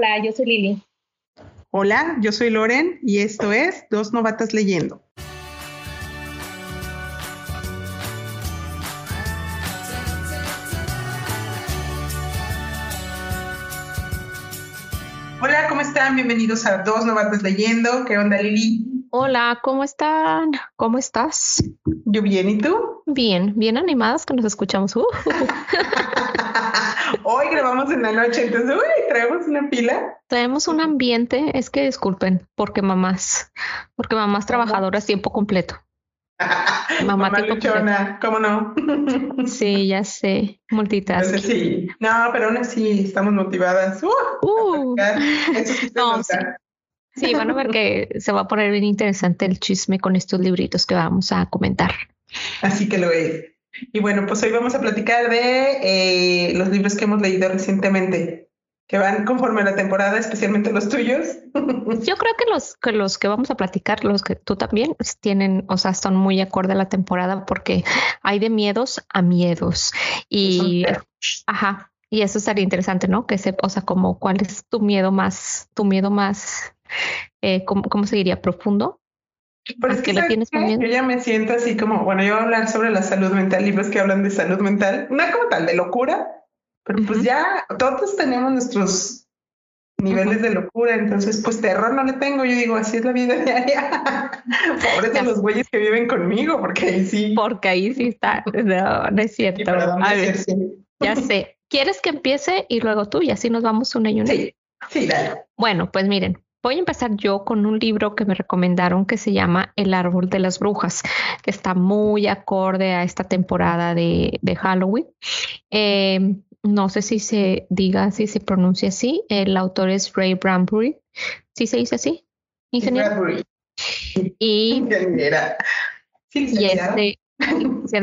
Hola, yo soy Lili. Hola, yo soy Loren y esto es Dos Novatas Leyendo. Hola, ¿cómo están? Bienvenidos a Dos Novatas Leyendo. ¿Qué onda, Lili? Hola, ¿cómo están? ¿Cómo estás? Yo bien, ¿y tú? Bien, bien animadas que nos escuchamos. Uh. Hoy grabamos en la noche, entonces, uy, traemos una pila. Traemos un ambiente, es que disculpen, porque mamás, porque mamás trabajadoras tiempo completo. Mamá, Mamá luchona, ¿cómo no? sí, ya sé, multitasking. sí, no, pero aún así estamos motivadas. Uh, uh. sí, sí, van a ver que se va a poner bien interesante el chisme con estos libritos que vamos a comentar. Así que lo es. Y bueno, pues hoy vamos a platicar de eh, los libros que hemos leído recientemente, que van conforme a la temporada, especialmente los tuyos. Yo creo que los, que los que vamos a platicar, los que tú también, tienen, o sea, están muy acorde a la temporada porque hay de miedos a miedos. Y, ajá, y eso estaría interesante, ¿no? Que se, o sea, como cuál es tu miedo más, tu miedo más, eh, ¿cómo, ¿cómo se diría? Profundo pero es que le tienes Yo ya me siento así como, bueno, yo voy a hablar sobre la salud mental, libros que hablan de salud mental, no como tal de locura, pero pues ya todos tenemos nuestros niveles de locura, entonces pues terror no le tengo, yo digo, así es la vida diaria. Pobres de los güeyes que viven conmigo, porque ahí sí. Porque ahí sí está, no, es cierto. a ver, ya sé. ¿Quieres que empiece y luego tú y así nos vamos una y una? Sí, sí, dale. Bueno, pues miren, Voy a empezar yo con un libro que me recomendaron que se llama El árbol de las brujas, que está muy acorde a esta temporada de, Halloween. Em, no sé si se diga, si se pronuncia así. El autor es Ray Bradbury. ¿Sí se dice así? Ingeniero. Y, y este,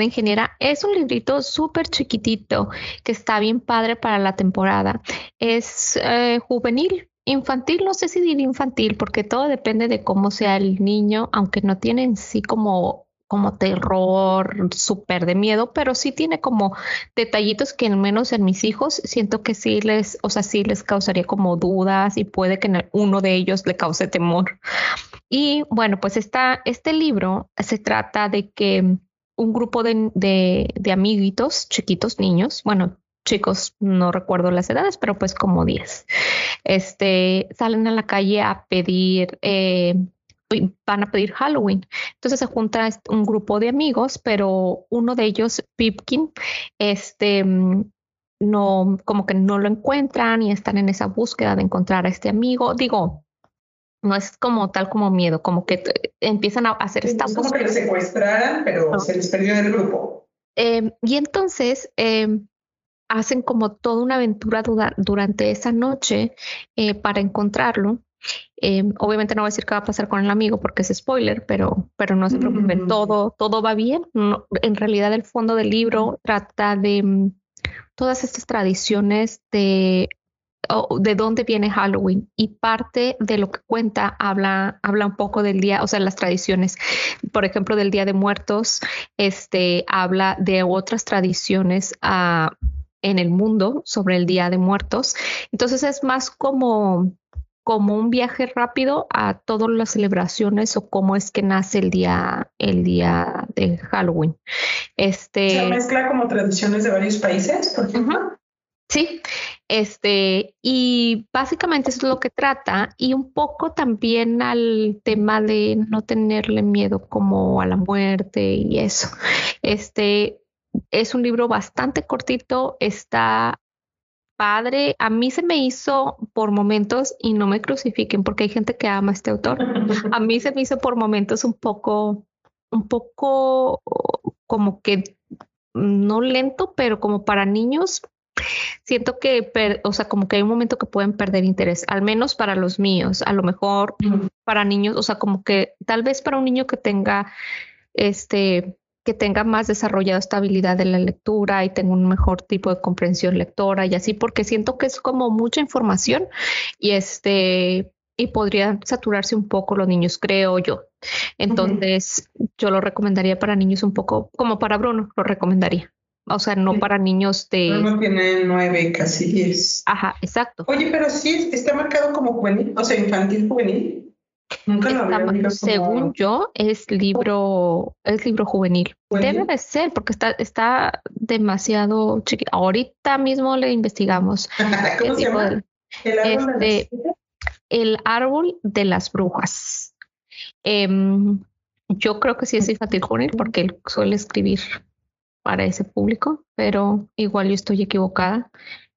ingeniera. Es un librito súper chiquitito que está bien padre para la temporada. Es eh, juvenil, Infantil, no sé si diré infantil, porque todo depende de cómo sea el niño, aunque no tiene en sí como, como terror, súper de miedo, pero sí tiene como detallitos que al menos en mis hijos siento que sí les, o sea, sí les causaría como dudas y puede que en uno de ellos le cause temor. Y bueno, pues está, este libro se trata de que un grupo de, de, amiguitos, chiquitos, niños, bueno, chicos, no recuerdo las edades, pero pues como 10. Este, salen a la calle a pedir, eh, van a pedir Halloween. Entonces se junta un grupo de amigos, pero uno de ellos, Pipkin, este, no, como que no lo encuentran y están en esa búsqueda de encontrar a este amigo. Digo, no es como tal como miedo, como que empiezan a hacer esta búsqueda. como que lo secuestraran, pero se les perdió del grupo. Em, y entonces em, hacen como toda una aventura durante esa noche eh, para encontrarlo. Eh, obviamente no voy a decir qué va a pasar con el amigo porque es spoiler, pero, pero no se preocupen, todo, todo va bien. en realidad el fondo del libro trata de mm, todas estas tradiciones de de dónde viene Halloween y parte de lo que cuenta habla, habla un poco del día, o sea, las tradiciones, por ejemplo, del Día de Muertos, este, habla de otras tradiciones ah, en el mundo sobre el Día de Muertos. Entonces es más como, como un viaje rápido a todas las celebraciones o cómo es que nace el día, el día de Halloween. Este, ¿Se mezcla como tradiciones de varios países, por ejemplo? Sí, este, y básicamente eso es lo que trata, y un poco también al tema de no tenerle miedo como a la muerte y eso. Este, es un libro bastante cortito, está padre. A mí se me hizo por momentos, y no me crucifiquen porque hay gente que ama a este autor, a mí se me hizo por momentos un poco, un poco como que no lento, pero como para niños. Siento que, o sea, como que hay un momento que pueden perder interés, al menos para los míos, a lo mejor para niños, o sea, como que tal vez para un niño que tenga este que tenga más desarrollada estabilidad de la lectura y tenga un mejor tipo de comprensión lectora y así, porque siento que es como mucha información y este y podría saturarse un poco los niños, creo yo. Entonces, yo lo recomendaría para niños un poco, como para Bruno, lo recomendaría. O sea, no para niños de... No, tiene nueve, casi diez. Ajá, exacto. Oye, pero sí está marcado como juvenil, o sea, infantil juvenil. Nunca lo había visto Según yo, es libro, es libro juvenil. Debe de ser, porque está, está demasiado chiquito. Ahorita mismo le investigamos. ¿Cómo se llama? el, árbol de este, el árbol de las brujas. Em, yo creo que sí es infantil juvenil porque él suele escribir para ese público, pero igual yo estoy equivocada.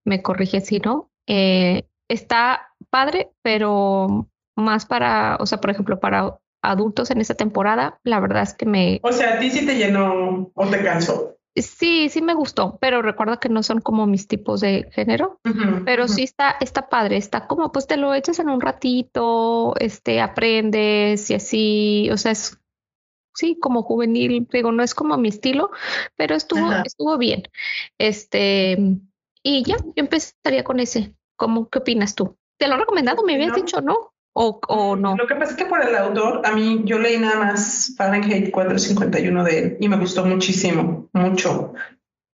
Me corrige si no. Eh, está padre, pero más para, o sea, por ejemplo, para adultos en esta temporada, la verdad es que me... O sea, a ti sí te llenó o te cansó. Sí, sí me gustó, pero recuerda que no son como mis tipos de género, pero sí está, está padre, está como pues te lo echas en un ratito, este, aprendes y así, o sea, es sí, como juvenil, digo, no es como mi estilo, pero estuvo, estuvo bien. Este, y ya, yo empezaría con ese. ¿Cómo, qué opinas tú? ¿Te lo he recomendado? ¿Me habías dicho no? O, no? Lo que pasa es que por el autor, a mí yo leí nada más Fahrenheit 451 de él y me gustó muchísimo, mucho.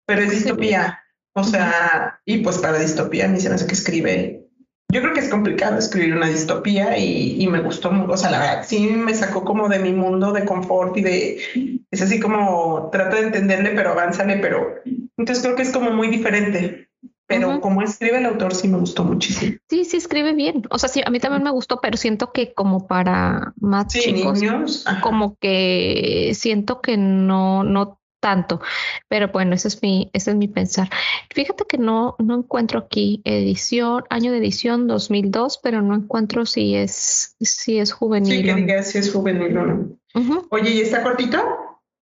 Pero es distopía. O sea, y pues para distopía, ni se me hace que escribe. Yo creo que es complicado escribir una distopía y, me gustó. O sea, la verdad, sí me sacó como de mi mundo de confort y de. Es así como trato de entenderle, pero avánzale, pero. Entonces creo que es como muy diferente pero como escribe el autor sí me gustó muchísimo. Sí, sí escribe bien. O sea, sí, a mí también me gustó, pero siento que como para más chicos, niños, como que siento que no, no tanto. Pero bueno, ese es mi, ese es mi pensar. Fíjate que no, no encuentro aquí edición, año de edición 2002, pero no encuentro si es, si es juvenil. Sí, que diga si es juvenil o no. Oye, ¿y está cortito?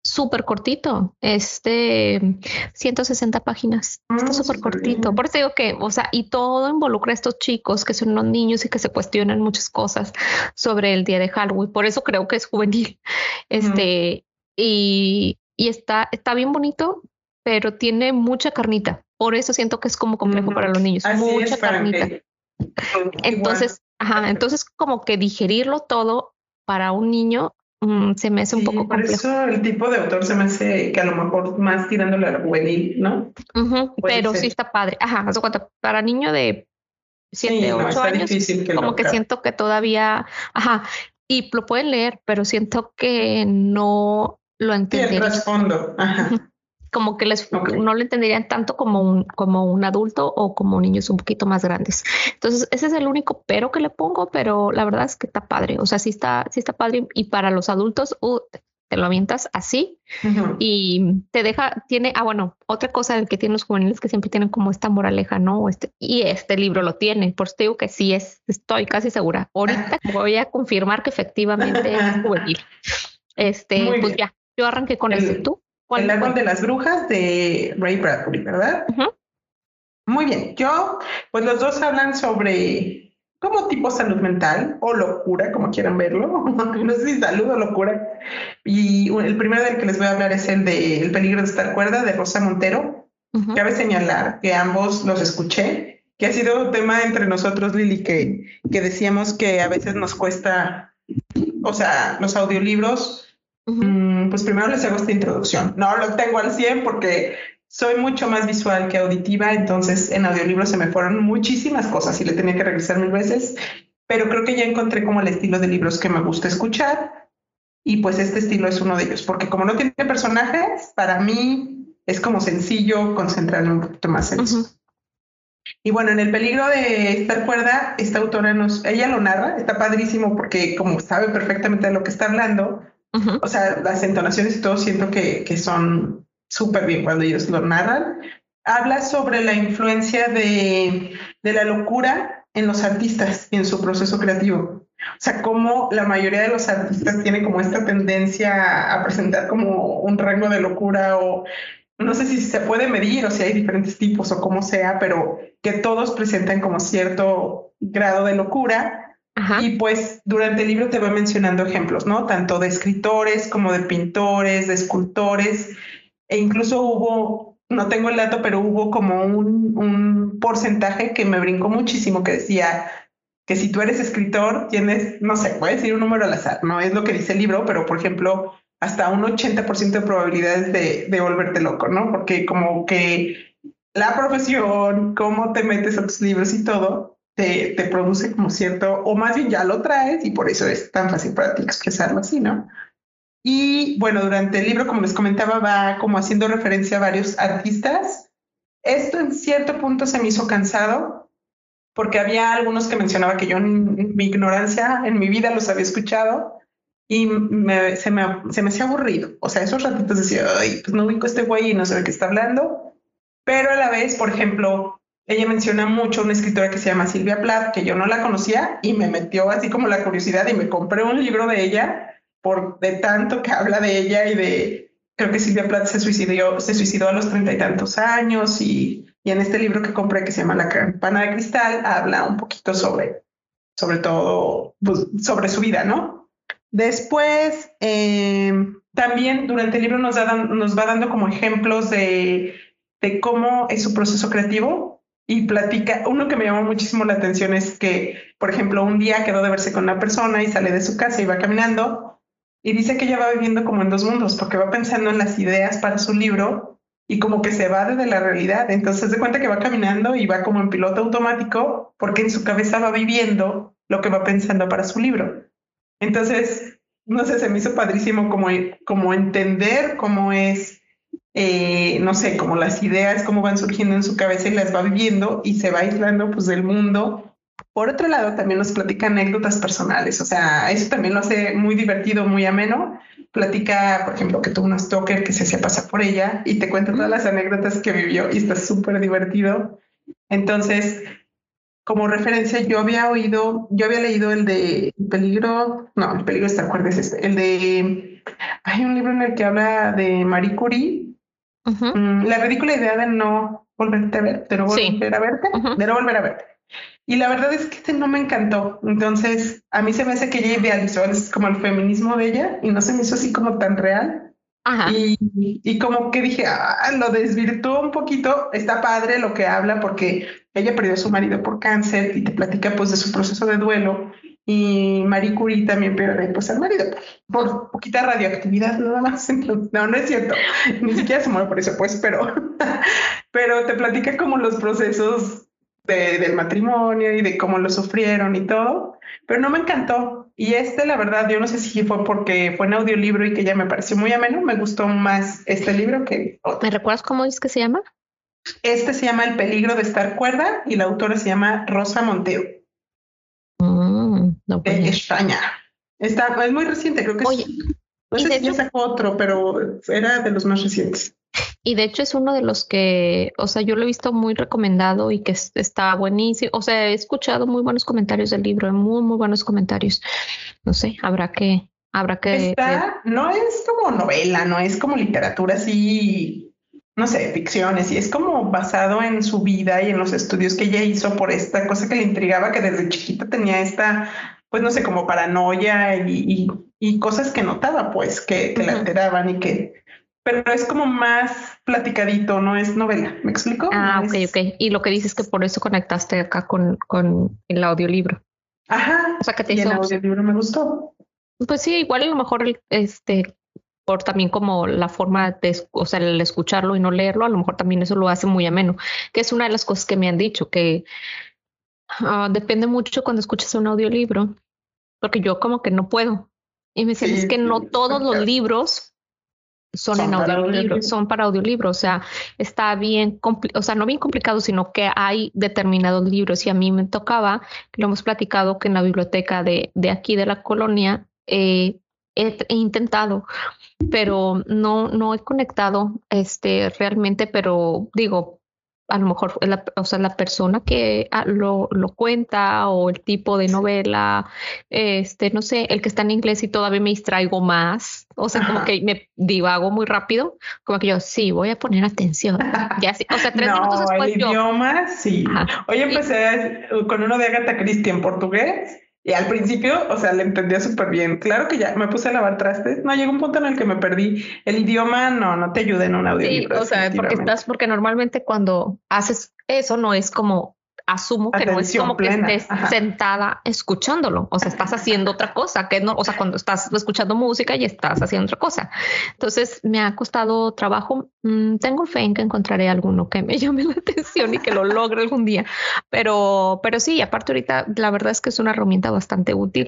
súper cortito, este 160 páginas, está ah, súper cortito. Por eso digo que, o sea, y todo involucra a estos chicos que son unos niños y que se cuestionan muchas cosas sobre el día de Halloween. Por eso creo que es juvenil. Este, y, y está, está bien bonito, pero tiene mucha carnita. Por eso siento que es como complejo para los niños. mucha carnita. Entonces, ajá, entonces como que digerirlo todo para un niño Mm, se me hace un poco complejo. Por eso el tipo de autor se me hace que a lo mejor más tirándole al juvenil, ¿no? pero sí está padre. Ajá, para niño de 7, 8 años, como que siento que todavía, ajá, y lo pueden leer, pero siento que no lo entenderían. el trasfondo, ajá como que les no lo entenderían tanto como un, como un adulto o como niños un poquito más grandes. Entonces, ese es el único pero que le pongo, pero la verdad es que está padre. O sea, sí está, sí está padre. Y para los adultos, uh, te lo avientas así y te deja, tiene, ah, bueno, otra cosa que tienen los juveniles que siempre tienen como esta moraleja, ¿no? Este, y este libro lo tiene, por eso te digo que sí es, estoy casi segura. Ahorita voy a confirmar que efectivamente es juvenil. Este, pues ya, yo arranqué con ese. ¿Tú? El árbol de las brujas de Ray Bradbury, ¿verdad? Muy bien. Yo, pues los dos hablan sobre como tipo salud mental o locura, como quieran verlo. no sé si salud o locura. Y el primero del que les voy a hablar es el de El peligro de estar cuerda de Rosa Montero. Cabe señalar que ambos los escuché, que ha sido un tema entre nosotros, Lili, que, que decíamos que a veces nos cuesta, o sea, los audiolibros Mm, pues primero les hago esta introducción. No lo tengo al 100 porque soy mucho más visual que auditiva, entonces en audiolibro se me fueron muchísimas cosas y le tenía que regresar mil veces, pero creo que ya encontré como el estilo de libros que me gusta escuchar y pues este estilo es uno de ellos, porque como no tiene personajes, para mí es como sencillo concentrarme un poquito más en eso. Y bueno, en el peligro de estar cuerda, esta autora nos, ella lo narra, está padrísimo porque como sabe perfectamente de lo que está hablando, o sea, las entonaciones y todo siento que, que son súper bien cuando ellos lo narran. Habla sobre la influencia de, de la locura en los artistas y en su proceso creativo. O sea, cómo la mayoría de los artistas tiene como esta tendencia a presentar como un rango de locura o no sé si se puede medir o si hay diferentes tipos o como sea, pero que todos presentan como cierto grado de locura y pues durante el libro te voy mencionando ejemplos, ¿no? Tanto de escritores como de pintores, de escultores, e incluso hubo, no tengo el dato, pero hubo como un, un porcentaje que me brincó muchísimo que decía que si tú eres escritor, tienes, no sé, puedes decir un número al azar, no es lo que dice el libro, pero por ejemplo, hasta un 80% de probabilidades de, de volverte loco, ¿no? Porque como que la profesión, cómo te metes a tus libros y todo, te, te, produce como cierto, o más bien ya lo traes y por eso es tan fácil para ti expresarlo así, ¿no? Y bueno, durante el libro, como les comentaba, va como haciendo referencia a varios artistas. Esto en cierto punto se me hizo cansado porque había algunos que mencionaba que yo en mi ignorancia en mi vida los había escuchado y se, me, se me hacía aburrido. O sea, esos ratitos decía, ay, pues no ubico este güey y no sé de qué está hablando. Pero a la vez, por ejemplo, ella menciona mucho una escritora que se llama Silvia Plath, que yo no la conocía y me metió así como la curiosidad y me compré un libro de ella por de tanto que habla de ella y de, creo que Silvia Plath se suicidó, se suicidó a los treinta y tantos años y, y, en este libro que compré que se llama La campana de cristal habla un poquito sobre, sobre todo, pues, sobre su vida, ¿no? Después, eh, también durante el libro nos, nos va dando como ejemplos de, de cómo es su proceso creativo y platica, uno que me llamó muchísimo la atención es que, por ejemplo, un día quedó de verse con una persona y sale de su casa y va caminando y dice que ella va viviendo como en dos mundos, porque va pensando en las ideas para su libro y como que se va de la realidad. Entonces se cuenta que va caminando y va como en piloto automático, porque en su cabeza va viviendo lo que va pensando para su libro. Entonces, no sé, se me hizo padrísimo como, como entender cómo es, eh, no sé, como las ideas, cómo van surgiendo en su cabeza y las va viviendo y se va aislando pues del mundo por otro lado, también nos platica anécdotas personales, o sea, eso también lo hace muy divertido, muy ameno. Platica, por ejemplo, que tuvo un stalker que se hacía pasar por ella y te cuenta todas las anécdotas que vivió y está súper divertido. Entonces, como referencia, yo había oído, yo había leído el de Peligro, no, el peligro está, es este? El de, hay un libro en el que habla de Marie Curie, mm, la ridícula idea de no volverte a ver, de no volver a verte, de no volver a verte. Y la verdad es que este no me encantó. Entonces, a mí se me hace que ella idealizó es como el feminismo de ella y no se me hizo así como tan real. Y, y, como que dije, ah, lo desvirtuó un poquito. Está padre lo que habla porque ella perdió a su marido por cáncer y te platica pues de su proceso de duelo. Y Marie Curie también pierde pues al marido por poquita radioactividad nada más. no, no es cierto. Ni siquiera se muere por eso, pues, pero, pero te platica como los procesos del matrimonio y de cómo lo sufrieron y todo, pero no me encantó. Y este, la verdad, yo no sé si fue porque fue en audiolibro y que ya me pareció muy ameno, me gustó más este libro que otro. ¿Me recuerdas cómo es que se llama? Este se llama El peligro de estar cuerda y la autora se llama Rosa Monteo. No de España. Está, es muy reciente, creo que Oye, no sé si ya sacó otro, pero era de los más recientes. Y de hecho es uno de los que, o sea, yo lo he visto muy recomendado y que está buenísimo. O sea, he escuchado muy buenos comentarios del libro, muy, muy buenos comentarios. No sé, habrá que, habrá que. Está, no es como novela, no es como literatura así, no sé, ficciones, y es como basado en su vida y en los estudios que ella hizo por esta cosa que le intrigaba, que desde chiquita tenía esta, pues no sé, como paranoia y, y, cosas que notaba, pues, que, que la alteraban y que pero es como más platicadito, no es novela. ¿Me explico? Ah, ok, ok. Y lo que dices es que por eso conectaste acá con, con el audiolibro. Ajá. O sea, que te y el audiolibro me gustó. Pues sí, igual a lo mejor este por también como la forma de, o sea, el escucharlo y no leerlo, a lo mejor también eso lo hace muy ameno, que es una de las cosas que me han dicho, que ah, depende mucho cuando escuchas un audiolibro, porque yo como que no puedo. Y me dicen, es que no todos los libros son, en audiolibro, son para audiolibro, o sea, está bien, o sea, no bien complicado, sino que hay determinados libros. Y a mí me tocaba, lo hemos platicado que en la biblioteca de, de aquí de la colonia eh, he, he, intentado, pero no, no he conectado este realmente, pero digo, a lo mejor la, o sea, la persona que ah, lo, lo, cuenta o el tipo de novela, este, no sé, el que está en inglés y todavía me distraigo más, o sea, como que me divago muy rápido, como que yo, sí, voy a poner atención. Ya, sí, o sea, tres minutos después. El idioma, sí. Hoy empecé con uno de Agatha Christie en portugués y al principio, o sea, le entendía súper bien. Claro que ya me puse a lavar trastes. No, llegó un punto en el que me perdí. El idioma no, no te ayuda en un audio. Sí, o sea, porque estás, porque normalmente cuando haces eso no es como asumo que no es como que estés sentada escuchándolo, o sea, estás haciendo otra cosa, que no, o sea, cuando estás escuchando música y estás haciendo otra cosa. Entonces, me ha costado trabajo. Mm, tengo fe en que encontraré alguno que me llame la atención y que lo logre algún día. Pero, pero sí, aparte ahorita, la verdad es que es una herramienta bastante útil,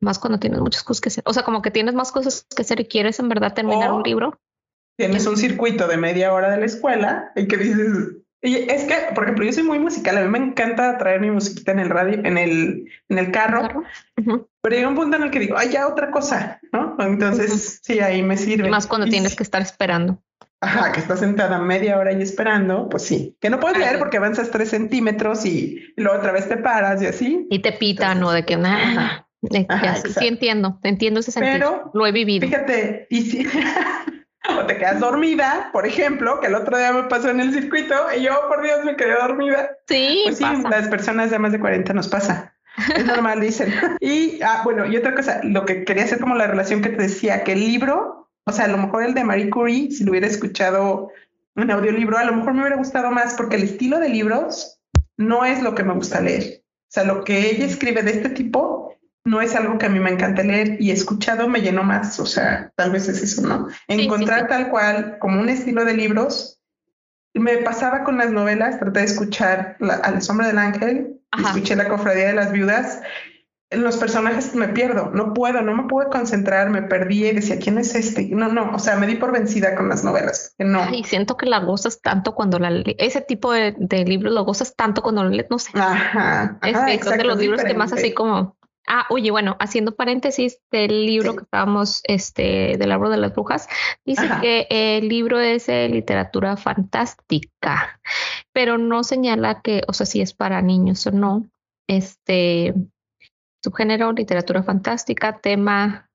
más cuando tienes muchas cosas que hacer. O sea, como que tienes más cosas que hacer y quieres en verdad terminar un libro. Tienes un circuito de media hora de la escuela y que dices, y es que, por ejemplo, yo soy muy musical, a mí me encanta traer mi musiquita en el radio, en el, en el carro, pero llega un punto en el que digo, ay, ya otra cosa, ¿no? Entonces, sí, ahí me sirve. más cuando tienes que estar esperando. Ajá, que estás sentada media hora y esperando, pues sí. Que no puedes leer porque avanzas tres centímetros y, luego otra vez te paras y así. Y te pitan o de que nada. sí, entiendo, entiendo ese sentido. Pero, Lo he vivido. Fíjate, y sí. o te quedas dormida, por ejemplo, que el otro día me pasó en el circuito y yo, por Dios, me quedé dormida. Sí, pues sí, las personas de más de 40 nos pasa. Es normal, dicen. Y, ah, bueno, y otra cosa, lo que quería hacer como la relación que te decía, que el libro, o sea, a lo mejor el de Marie Curie, si lo hubiera escuchado en audiolibro, a lo mejor me hubiera gustado más porque el estilo de libros no es lo que me gusta leer. O sea, lo que ella escribe de este tipo no es algo que a mí me encanta leer y escuchado me llenó más, o sea, tal vez es eso, ¿no? Encontrar tal cual como un estilo de libros. Me pasaba con las novelas, traté de escuchar A la sombra del ángel, escuché La cofradía de las viudas. Los personajes me pierdo, no puedo, no me pude concentrar, me perdí y decía, ¿quién es este? No, no, o sea, me di por vencida con las novelas. No. Y siento que la gozas tanto cuando la ese tipo de, libros lo gozas tanto cuando lo lees, no sé. Ajá. es de los libros que más así como Ah, oye, bueno, haciendo paréntesis del libro que estábamos, este, del árbol de las brujas, dice que el libro es de literatura fantástica, pero no señala que, o sea, si es para niños o no. Este, subgénero, literatura fantástica, tema,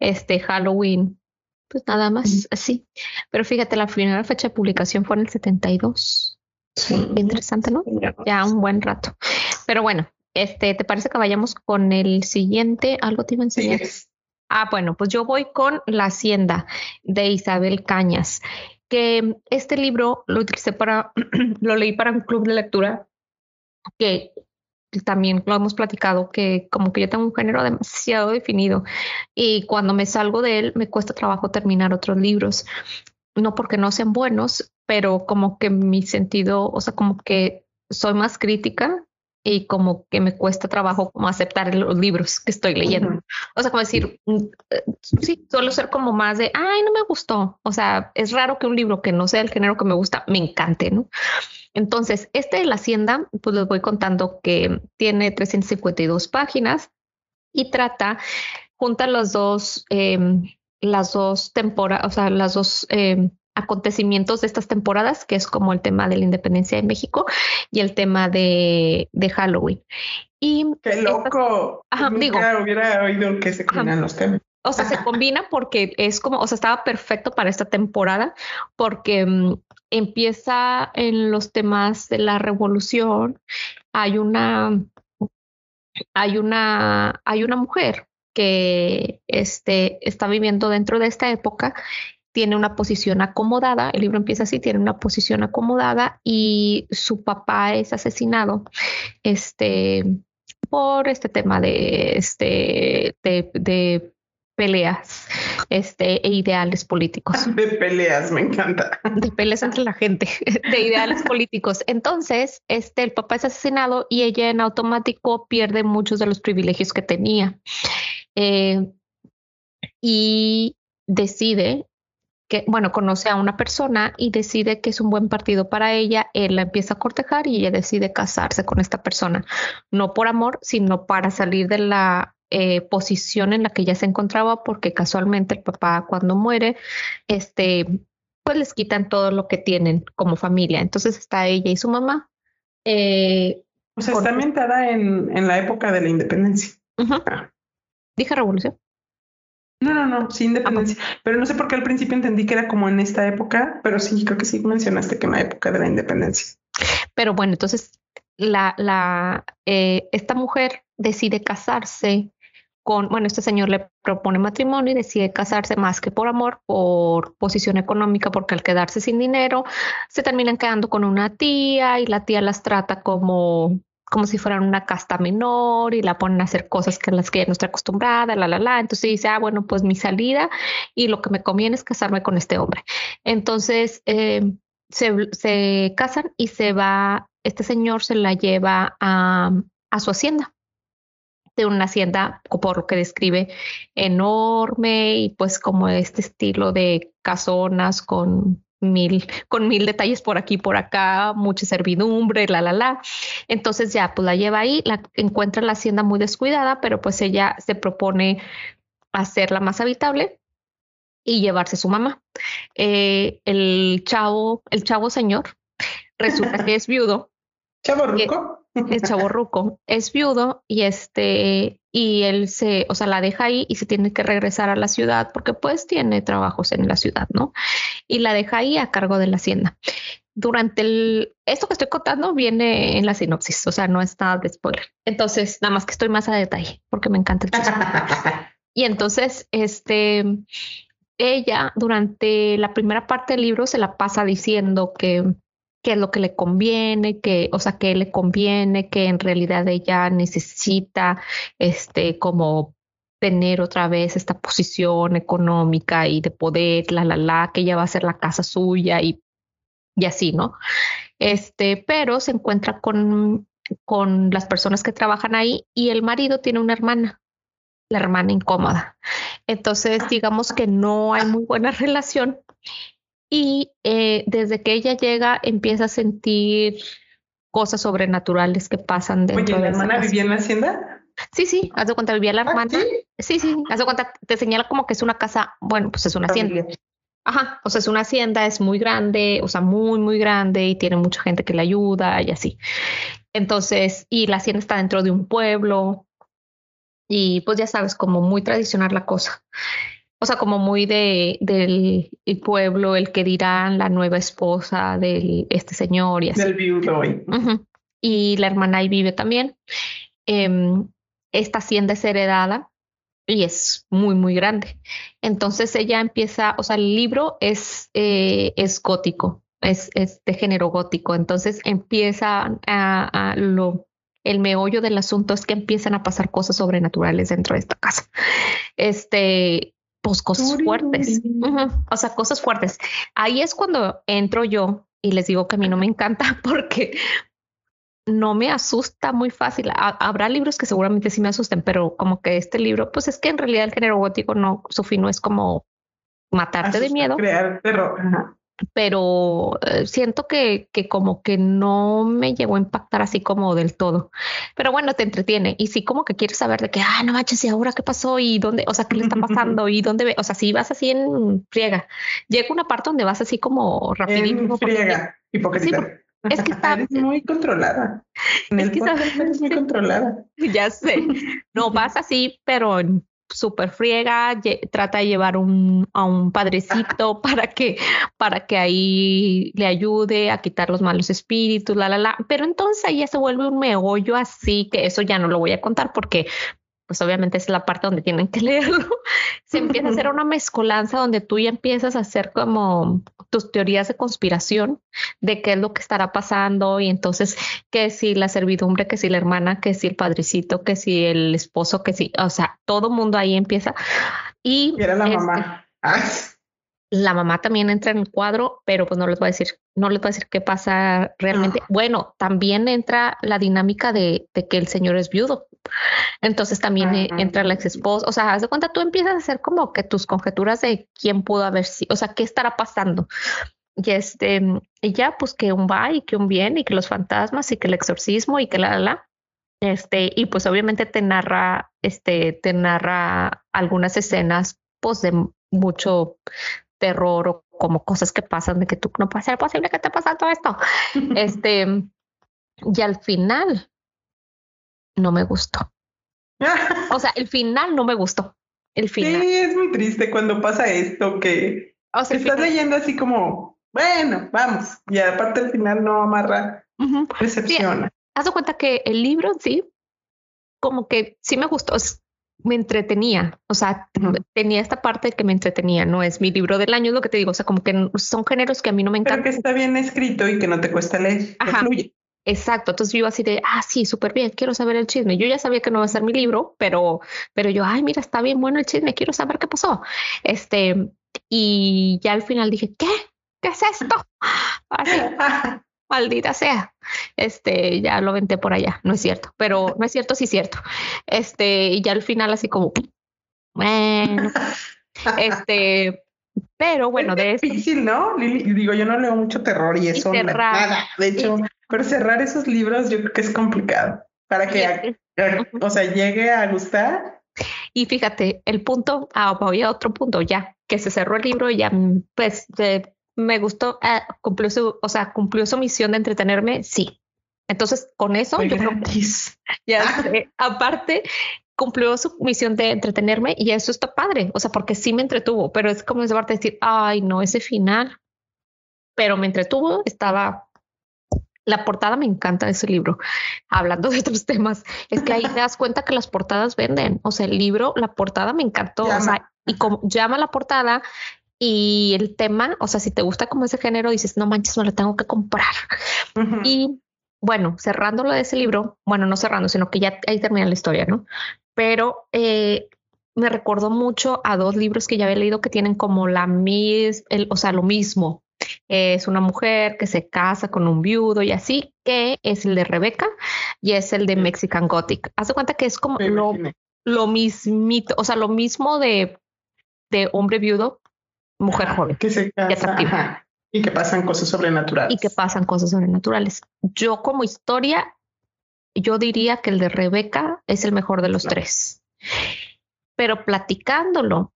este, Halloween, pues nada más así. Pero fíjate, la primera fecha de publicación fue en el 72. Sí. Interesante, ¿no? Ya un buen rato. Pero bueno, este, ¿te parece que vayamos con el siguiente? ¿Algo te iba a enseñar? Ah, bueno, pues yo voy con La Hacienda de Isabel Cañas, que este libro lo utilicé para, lo leí para un club de lectura que también lo hemos platicado, que como que yo tengo un género demasiado definido y cuando me salgo de él me cuesta trabajo terminar otros libros, no porque no sean buenos, pero como que mi sentido, o sea, como que soy más crítica y como que me cuesta trabajo como aceptar los libros que estoy leyendo. O sea, como decir, mm, eh, sí, suelo ser como más de, ay, no me gustó. O sea, es raro que un libro que no sea el género que me gusta me encante, ¿no? Entonces, este de la Hacienda, pues les voy contando que tiene 352 páginas y trata, junta las dos, em, las dos temporadas, o sea, las dos em, acontecimientos de estas temporadas, que es como el tema de la independencia de México y el tema de, de Halloween. Y ¡Qué loco! ajá, digo, hubiera oído que se combinan los temas. O sea, se combina porque es como, o sea, estaba perfecto para esta temporada porque mm, empieza en los temas de la revolución. Hay una, hay una, hay una mujer que este, está viviendo dentro de esta época tiene una posición acomodada, el libro empieza así, tiene una posición acomodada y su papá es asesinado este, por este tema de, este, de, peleas este, e ideales políticos. De peleas, me encanta. De peleas entre la gente, de ideales políticos. Entonces, este, el papá es asesinado y ella en automático pierde muchos de los privilegios que tenía. Eh, y decide que, bueno, conoce a una persona y decide que es un buen partido para ella, él la empieza a cortejar y ella decide casarse con esta persona, no por amor, sino para salir de la eh, posición en la que ella se encontraba, porque casualmente el papá cuando muere, este, pues les quitan todo lo que tienen como familia. Entonces está ella y su mamá. Eh, o sea, está ambientada en, en, la época de la independencia. Ah. Dije revolución. No, no, no, sí, independencia. Pero no sé por qué al principio entendí que era como en esta época, pero sí, creo que sí mencionaste que en la época de la independencia. Pero bueno, entonces la, la, eh, esta mujer decide casarse con, bueno, este señor le propone matrimonio y decide casarse más que por amor, por posición económica, porque al quedarse sin dinero, se terminan quedando con una tía y la tía las trata como como si fueran una casta menor y la ponen a hacer cosas que las que ya no estoy acostumbrada, la, la, la. Entonces dice, ah, bueno, pues mi salida y lo que me conviene es casarme con este hombre. Entonces eh, se, se, casan y se va, este señor se la lleva a, a su hacienda de una hacienda, por lo que describe, enorme y pues como este estilo de casonas con mil, con mil detalles por aquí, por acá, mucha servidumbre, la, la, la. Entonces ya, pues la lleva ahí, la encuentra la hacienda muy descuidada, pero pues ella se propone hacerla más habitable y llevarse a su mamá. Eh, el chavo, el chavo señor, resulta que es viudo. ¿Chavo ruco? El chavo ruco es viudo y este y él se, o sea, la deja ahí y se tiene que regresar a la ciudad porque pues tiene trabajos en la ciudad, ¿no? Y la deja ahí a cargo de la hacienda. Durante el, esto que estoy contando viene en la sinopsis, o sea, no está de spoiler. Entonces, nada más que estoy más a detalle porque me encanta el y entonces, este, ella durante la primera parte del libro se la pasa diciendo que qué es lo que le conviene, que, o sea, qué le conviene, que en realidad ella necesita, este, como tener otra vez esta posición económica y de poder, la, la, la, que ella va a ser la casa suya y, y así, ¿no? Este, pero se encuentra con, con las personas que trabajan ahí y el marido tiene una hermana, la hermana incómoda. Entonces, digamos que no hay muy buena relación y eh, desde que ella llega empieza a sentir cosas sobrenaturales que pasan dentro Oye, ¿la hermana vivía en la hacienda? Sí, sí, haz de cuenta, vivía la ah, hermana. ¿sí? sí, haz de cuenta, te señala como que es una casa, bueno, pues es una hacienda. Ajá, o sea, es una hacienda, es muy grande, o sea, muy, muy grande y tiene mucha gente que le ayuda y así. Entonces, y la hacienda está dentro de un pueblo y pues ya sabes, como muy tradicional la cosa o sea, como muy de, del pueblo, el que dirán la nueva esposa de este señor y así. Del viudo. Y la hermana ahí vive también. Em, esta hacienda es heredada y es muy, muy grande. Entonces ella empieza, o sea, el libro es, eh, es gótico, es, es, de género gótico. Entonces empieza a, a lo, el meollo del asunto es que empiezan a pasar cosas sobrenaturales dentro de esta casa. Este, pues cosas fuertes, o sea, cosas fuertes. Ahí es cuando entro yo y les digo que a mí no me encanta porque no me asusta muy fácil. Habrá libros que seguramente sí me asusten, pero como que este libro, pues es que en realidad el género gótico no, su fin no es como matarte de miedo. Crear terror pero eh, siento que, que, como que no me llegó a impactar así como del todo. Pero bueno, te entretiene y sí como que quieres saber de que, ah, no manches, ¿y ahora qué pasó? ¿Y dónde? O sea, ¿qué le está pasando? ¿Y dónde ve? O sea, si vas así en friega, llega una parte donde vas así como rapidísimo. En friega, hipócrita. es que está muy controlada. En es el que muy controlada. Ya sé. No vas así, pero súper friega, trata de llevar un, a un padrecito para que, para que ahí le ayude a quitar los malos espíritus, la, la, la. Pero entonces ahí ya se vuelve un meollo así, que eso ya no lo voy a contar porque pues obviamente es la parte donde tienen que leerlo, se empieza a hacer una mezcolanza donde tú ya empiezas a hacer como tus teorías de conspiración de qué es lo que estará pasando y entonces que si la servidumbre, que si la hermana, que si el padrecito, que si el esposo, que si, o sea, todo mundo ahí empieza. Y, era la mamá. Este, la mamá también entra en el cuadro, pero pues no les voy a decir, no les voy a decir qué pasa realmente. Ah. Bueno, también entra la dinámica de, de, que el señor es viudo. Entonces también eh, entra la ex esposa. O sea, haz de cuenta, tú empiezas a hacer como que tus conjeturas de quién pudo haber sido, o sea, qué estará pasando. Y este, y ya, pues que un va y que un viene y que los fantasmas y que el exorcismo y que la, la, la. Este, y pues obviamente te narra, este, te narra algunas escenas, pues de mucho terror o como cosas que pasan de que tú no puede ser posible que te pase todo esto. este, y al final no me gustó. o sea, el final no me gustó. El final. Sí, es muy triste cuando pasa esto que o sea, estás leyendo así como, bueno, vamos, y aparte el final no amarra, decepciona. haz de cuenta que el libro sí, como que sí me gustó, me entretenía, o sea, tenía esta parte que me entretenía, no es mi libro del año, es lo que te digo, o sea, como que son géneros que a mí no me encantan. Pero que está bien escrito y que no te cuesta leer, Ajá. fluye. Exacto, entonces yo iba así de, ah, sí, súper bien, quiero saber el chisme. Yo ya sabía que no iba a ser mi libro, pero, pero yo, ay, mira, está bien bueno el chisme, quiero saber qué pasó. Este, y ya al final dije, ¿qué? ¿Qué es esto? maldita sea. Este, ya lo venté por allá, no es cierto, pero no es cierto, sí es cierto. Este, y ya al final así como, bueno, este, pero bueno, de es difícil, ¿no? digo, yo no leo mucho terror y eso nada. De hecho, pero cerrar esos libros yo creo que es complicado para que, o sea, llegue a gustar. Y fíjate, el punto, ah, voy a otro punto ya, que se cerró el libro y ya, pues, me gustó, ah, cumplió su, o sea, cumplió su misión de entretenerme, sí. Entonces, con eso, yo creo que ya, aparte, cumplió su misión de entretenerme y eso está padre, o sea, porque sí me entretuvo, pero es como esa parte de decir, ay, no, ese final, pero me entretuvo, estaba... La portada me encanta de ese libro. Hablando de otros temas, es que ahí te das cuenta que las portadas venden. O sea, el libro, la portada me encantó. O sea, y como llama la portada y el tema, o sea, si te gusta como ese género, dices, no manches, me lo tengo que comprar. Y bueno, cerrándolo de ese libro, bueno, no cerrando, sino que ya ahí termina la historia, ¿no? pero eh, me recordó mucho a dos libros que ya había leído que tienen como la misma, o sea, lo mismo. Es una mujer que se casa con un viudo y así, que es el de Rebeca y es el de Mexican Gothic. Haz de cuenta que es como lo, lo mismito, o sea, lo mismo de, de hombre viudo, mujer joven. Que se casa, y que pasan cosas sobrenaturales. Y que pasan cosas sobrenaturales. Yo como historia yo diría que el de Rebeca es el mejor de los tres. Pero platicándolo,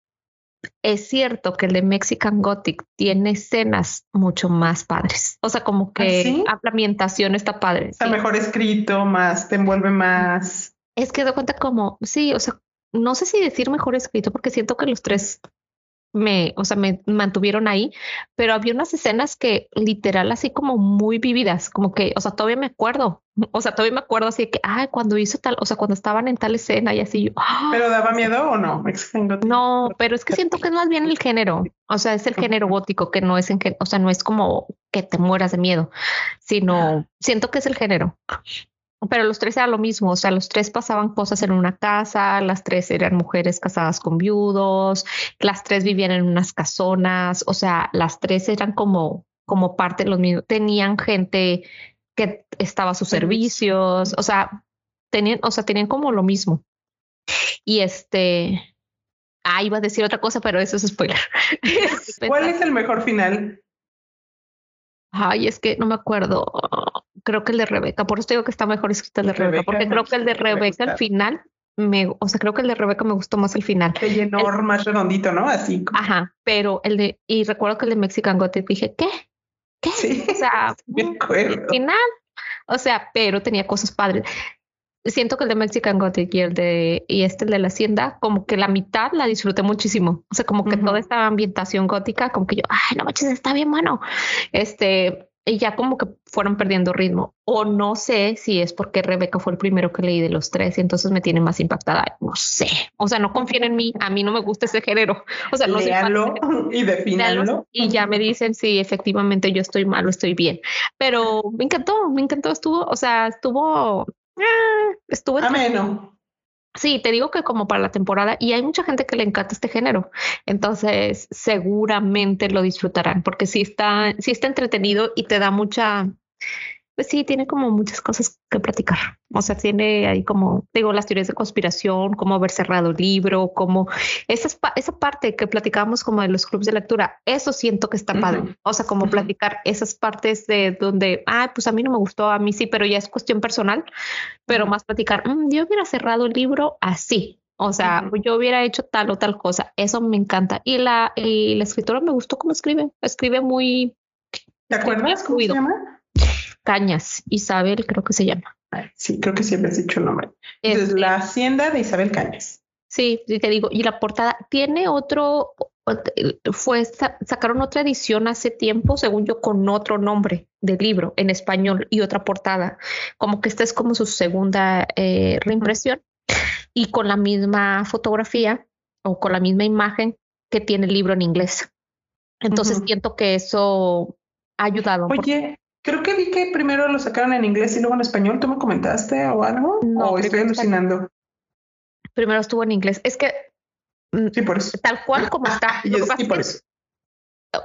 es cierto que el de Mexican Gothic tiene escenas mucho más padres. O sea, como que ¿Ah, la ambientación está padre. Está mejor escrito, más, te envuelve más. Es que de cuenta como, sí, o sea, no sé si decir mejor escrito, porque siento que los tres me, o sea, me mantuvieron ahí, pero había unas escenas que literal así como muy vividas, como que, o sea, todavía me acuerdo, o sea, todavía me acuerdo así de que, ay, cuando hizo tal, o sea, cuando estaban en tal escena y así. Yo, ¡ah! ¿Pero daba miedo o no? No, pero es que siento que es más bien el género, o sea, es el género gótico, que no es en que, o sea, no es como que te mueras de miedo, sino siento que es el género pero los tres eran lo mismo, o sea, los tres pasaban cosas en una casa, las tres eran mujeres casadas con viudos, las tres vivían en unas casonas, o sea, las tres eran como, como parte de los mismos, tenían gente que estaba a sus servicios, o sea, tenían, o sea, tenían como lo mismo. Y este, ah, iba a decir otra cosa, pero eso es spoiler. ¿Cuál es el mejor final? Ay, es que no me acuerdo creo que el de Rebeca, por eso digo que está mejor escrito el de Rebeca, porque creo que el de Rebeca al final me, o sea, creo que el de Rebeca me gustó más el final. Que llenó más redondito, ¿no? Así. Ajá, pero el de, y recuerdo que el de Mexican Gothic dije, ¿qué? ¿Qué? Sí, o sea, me acuerdo. final. O sea, pero tenía cosas padres siento que el de Mexican Gothic y el de y este el de la hacienda como que la mitad la disfruté muchísimo o sea como que toda esta ambientación gótica como que yo ay no manches está bien bueno este y ya como que fueron perdiendo ritmo. O no sé si es porque Rebeca fue el primero que leí de los tres y entonces me tiene más impactada. No sé. O sea, no confíen en mí. A mí no me gusta ese género. O sea, no Léalo y defínalo. Y ya me dicen si efectivamente yo estoy mal o estoy bien. Pero me encantó, me encantó. Estuvo, o sea, estuvo, eh, estuvo. Ameno. Sí, te digo que como para la temporada y hay mucha gente que le encanta este género, entonces seguramente lo disfrutarán porque sí está, sí está entretenido y te da mucha, pues sí, tiene como muchas cosas que platicar. O sea, tiene ahí como, digo, las teorías de conspiración, cómo haber cerrado el libro, como esa, esa parte que platicábamos como de los clubes de lectura, eso siento que está padre. O sea, como platicar esas partes de donde, ah, pues a mí no me gustó, a mí sí, pero ya es cuestión personal, pero más platicar, mm, yo hubiera cerrado el libro así. O sea, yo hubiera hecho tal o tal cosa. Eso me encanta. Y la, y la escritora me gustó cómo escribe. Escribe muy... ¿Te acuerdas cómo se llama? Cañas, Isabel creo que se llama. Sí, creo que siempre has dicho el nombre. Es la hacienda de Isabel Cañas. Sí, te digo, y la portada tiene otro, fue, sacaron otra edición hace tiempo, según yo, con otro nombre de libro en español y otra portada, como que esta es como su segunda eh, reimpresión y con la misma fotografía o con la misma imagen que tiene el libro en inglés. Entonces siento que eso ha ayudado. Oye, Creo que vi que primero lo sacaron en inglés y luego en español. ¿Tú me comentaste o algo? No, ¿O estoy alucinando? Primero estuvo en inglés. Es que. Mm, sí, por eso. Tal cual como está. sí, por eso.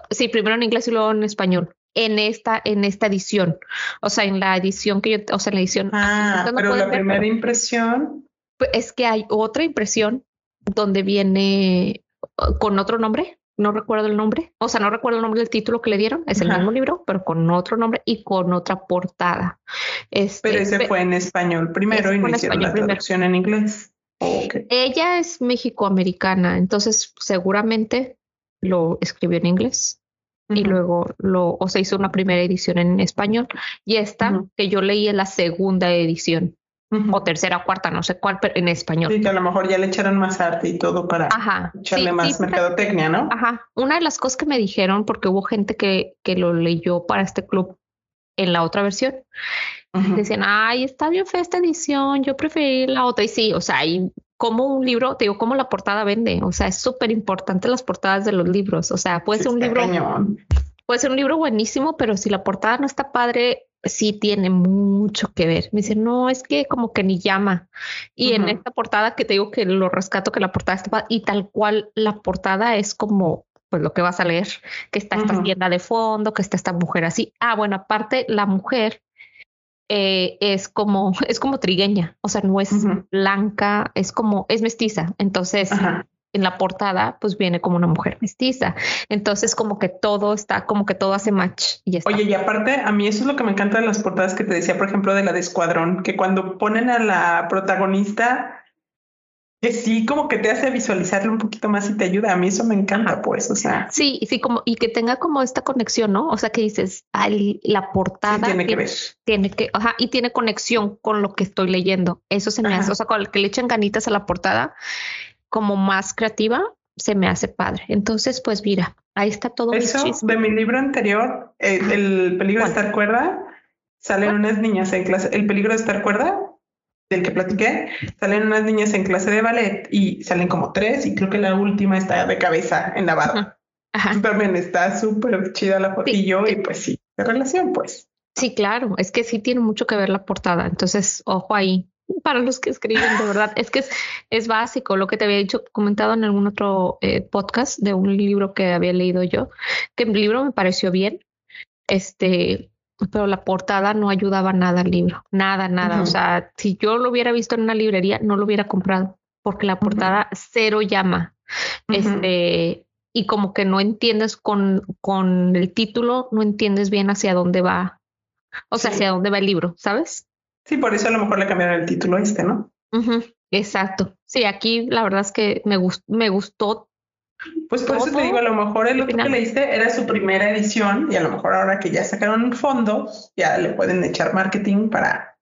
Sí, primero en inglés y luego en español. En esta, en esta edición. O sea, en la edición que yo, o sea, en la edición. Ah, pero la primera impresión. Pues es que hay otra impresión donde viene uh, con otro nombre no recuerdo el nombre, o sea, no recuerdo el nombre del título que le dieron, es el mismo libro, pero con otro nombre y con otra portada. Este, pero ese fue en español primero y no hicieron la traducción en inglés. Ella es mexicoamericana, entonces seguramente lo escribió en inglés y luego lo, o se hizo una primera edición en español. Y esta que yo leí es la segunda edición o tercera cuarta, no sé cuál, pero en español. Sí, que a lo mejor ya le echaron más arte y todo para echarle más mercadotecnia, ¿no? Ajá. Una de las cosas que me dijeron, porque hubo gente que, que lo leyó para este club en la otra versión, decían, ay, está bien fea esta edición, yo preferí la otra. Y sí, o sea, y como un libro, te digo, como la portada vende, o sea, es súper importante las portadas de los libros, o sea, puede ser un libro... Puede ser un libro buenísimo, pero si la portada no está padre, sí tiene mucho que ver. Me dice, no, es que como que ni llama. Y en esta portada que te digo que lo rescato, que la portada está y tal cual la portada es como pues lo que vas a leer, que está esta tienda de fondo, que está esta mujer así. Ah, bueno, aparte la mujer eh, es como, es como trigueña, o sea, no es blanca, es como, es mestiza. Entonces, en la portada, pues viene como una mujer mestiza. Entonces, como que todo está, como que todo hace match. Y Oye, y aparte, a mí eso es lo que me encanta de las portadas que te decía, por ejemplo, de la de Escuadrón, que cuando ponen a la protagonista, que sí, como que te hace visualizarlo un poquito más y te ayuda. A mí eso me encanta, pues, o sea. Sí, sí, como, y que tenga como esta conexión, ¿no? O sea, que dices, ay, la portada. tiene que ver. Tiene que, ajá, y tiene conexión con lo que estoy leyendo. Eso se me hace, o sea, con el que le echen ganitas a la portada, como más creativa, se me hace padre. Entonces, pues mira, ahí está todo. Eso de mi libro anterior, eh, el, peligro de estar cuerda, salen unas niñas en clase, el peligro de estar cuerda, del que platiqué, salen unas niñas en clase de ballet y salen como tres y creo que la última está de cabeza en la barra. También está súper chida la fotillo y pues sí, de relación pues. Sí, claro, es que sí tiene mucho que ver la portada, entonces ojo ahí, para los que escriben, de verdad. Es que es, básico lo que te había dicho, comentado en algún otro eh, podcast de un libro que había leído yo, que el libro me pareció bien, este, pero la portada no ayudaba nada al libro, nada, nada. O sea, si yo lo hubiera visto en una librería, no lo hubiera comprado, porque la portada cero llama. Este, y como que no entiendes con, con el título, no entiendes bien hacia dónde va, o sea, hacia dónde va el libro, ¿sabes? Sí, por eso a lo mejor le cambiaron el título este, ¿no? exacto. Sí, aquí la verdad es que me, me gustó. Pues por eso te digo, a lo mejor el otro que leíste era su primera edición y a lo mejor ahora que ya sacaron un fondo, ya le pueden echar marketing para,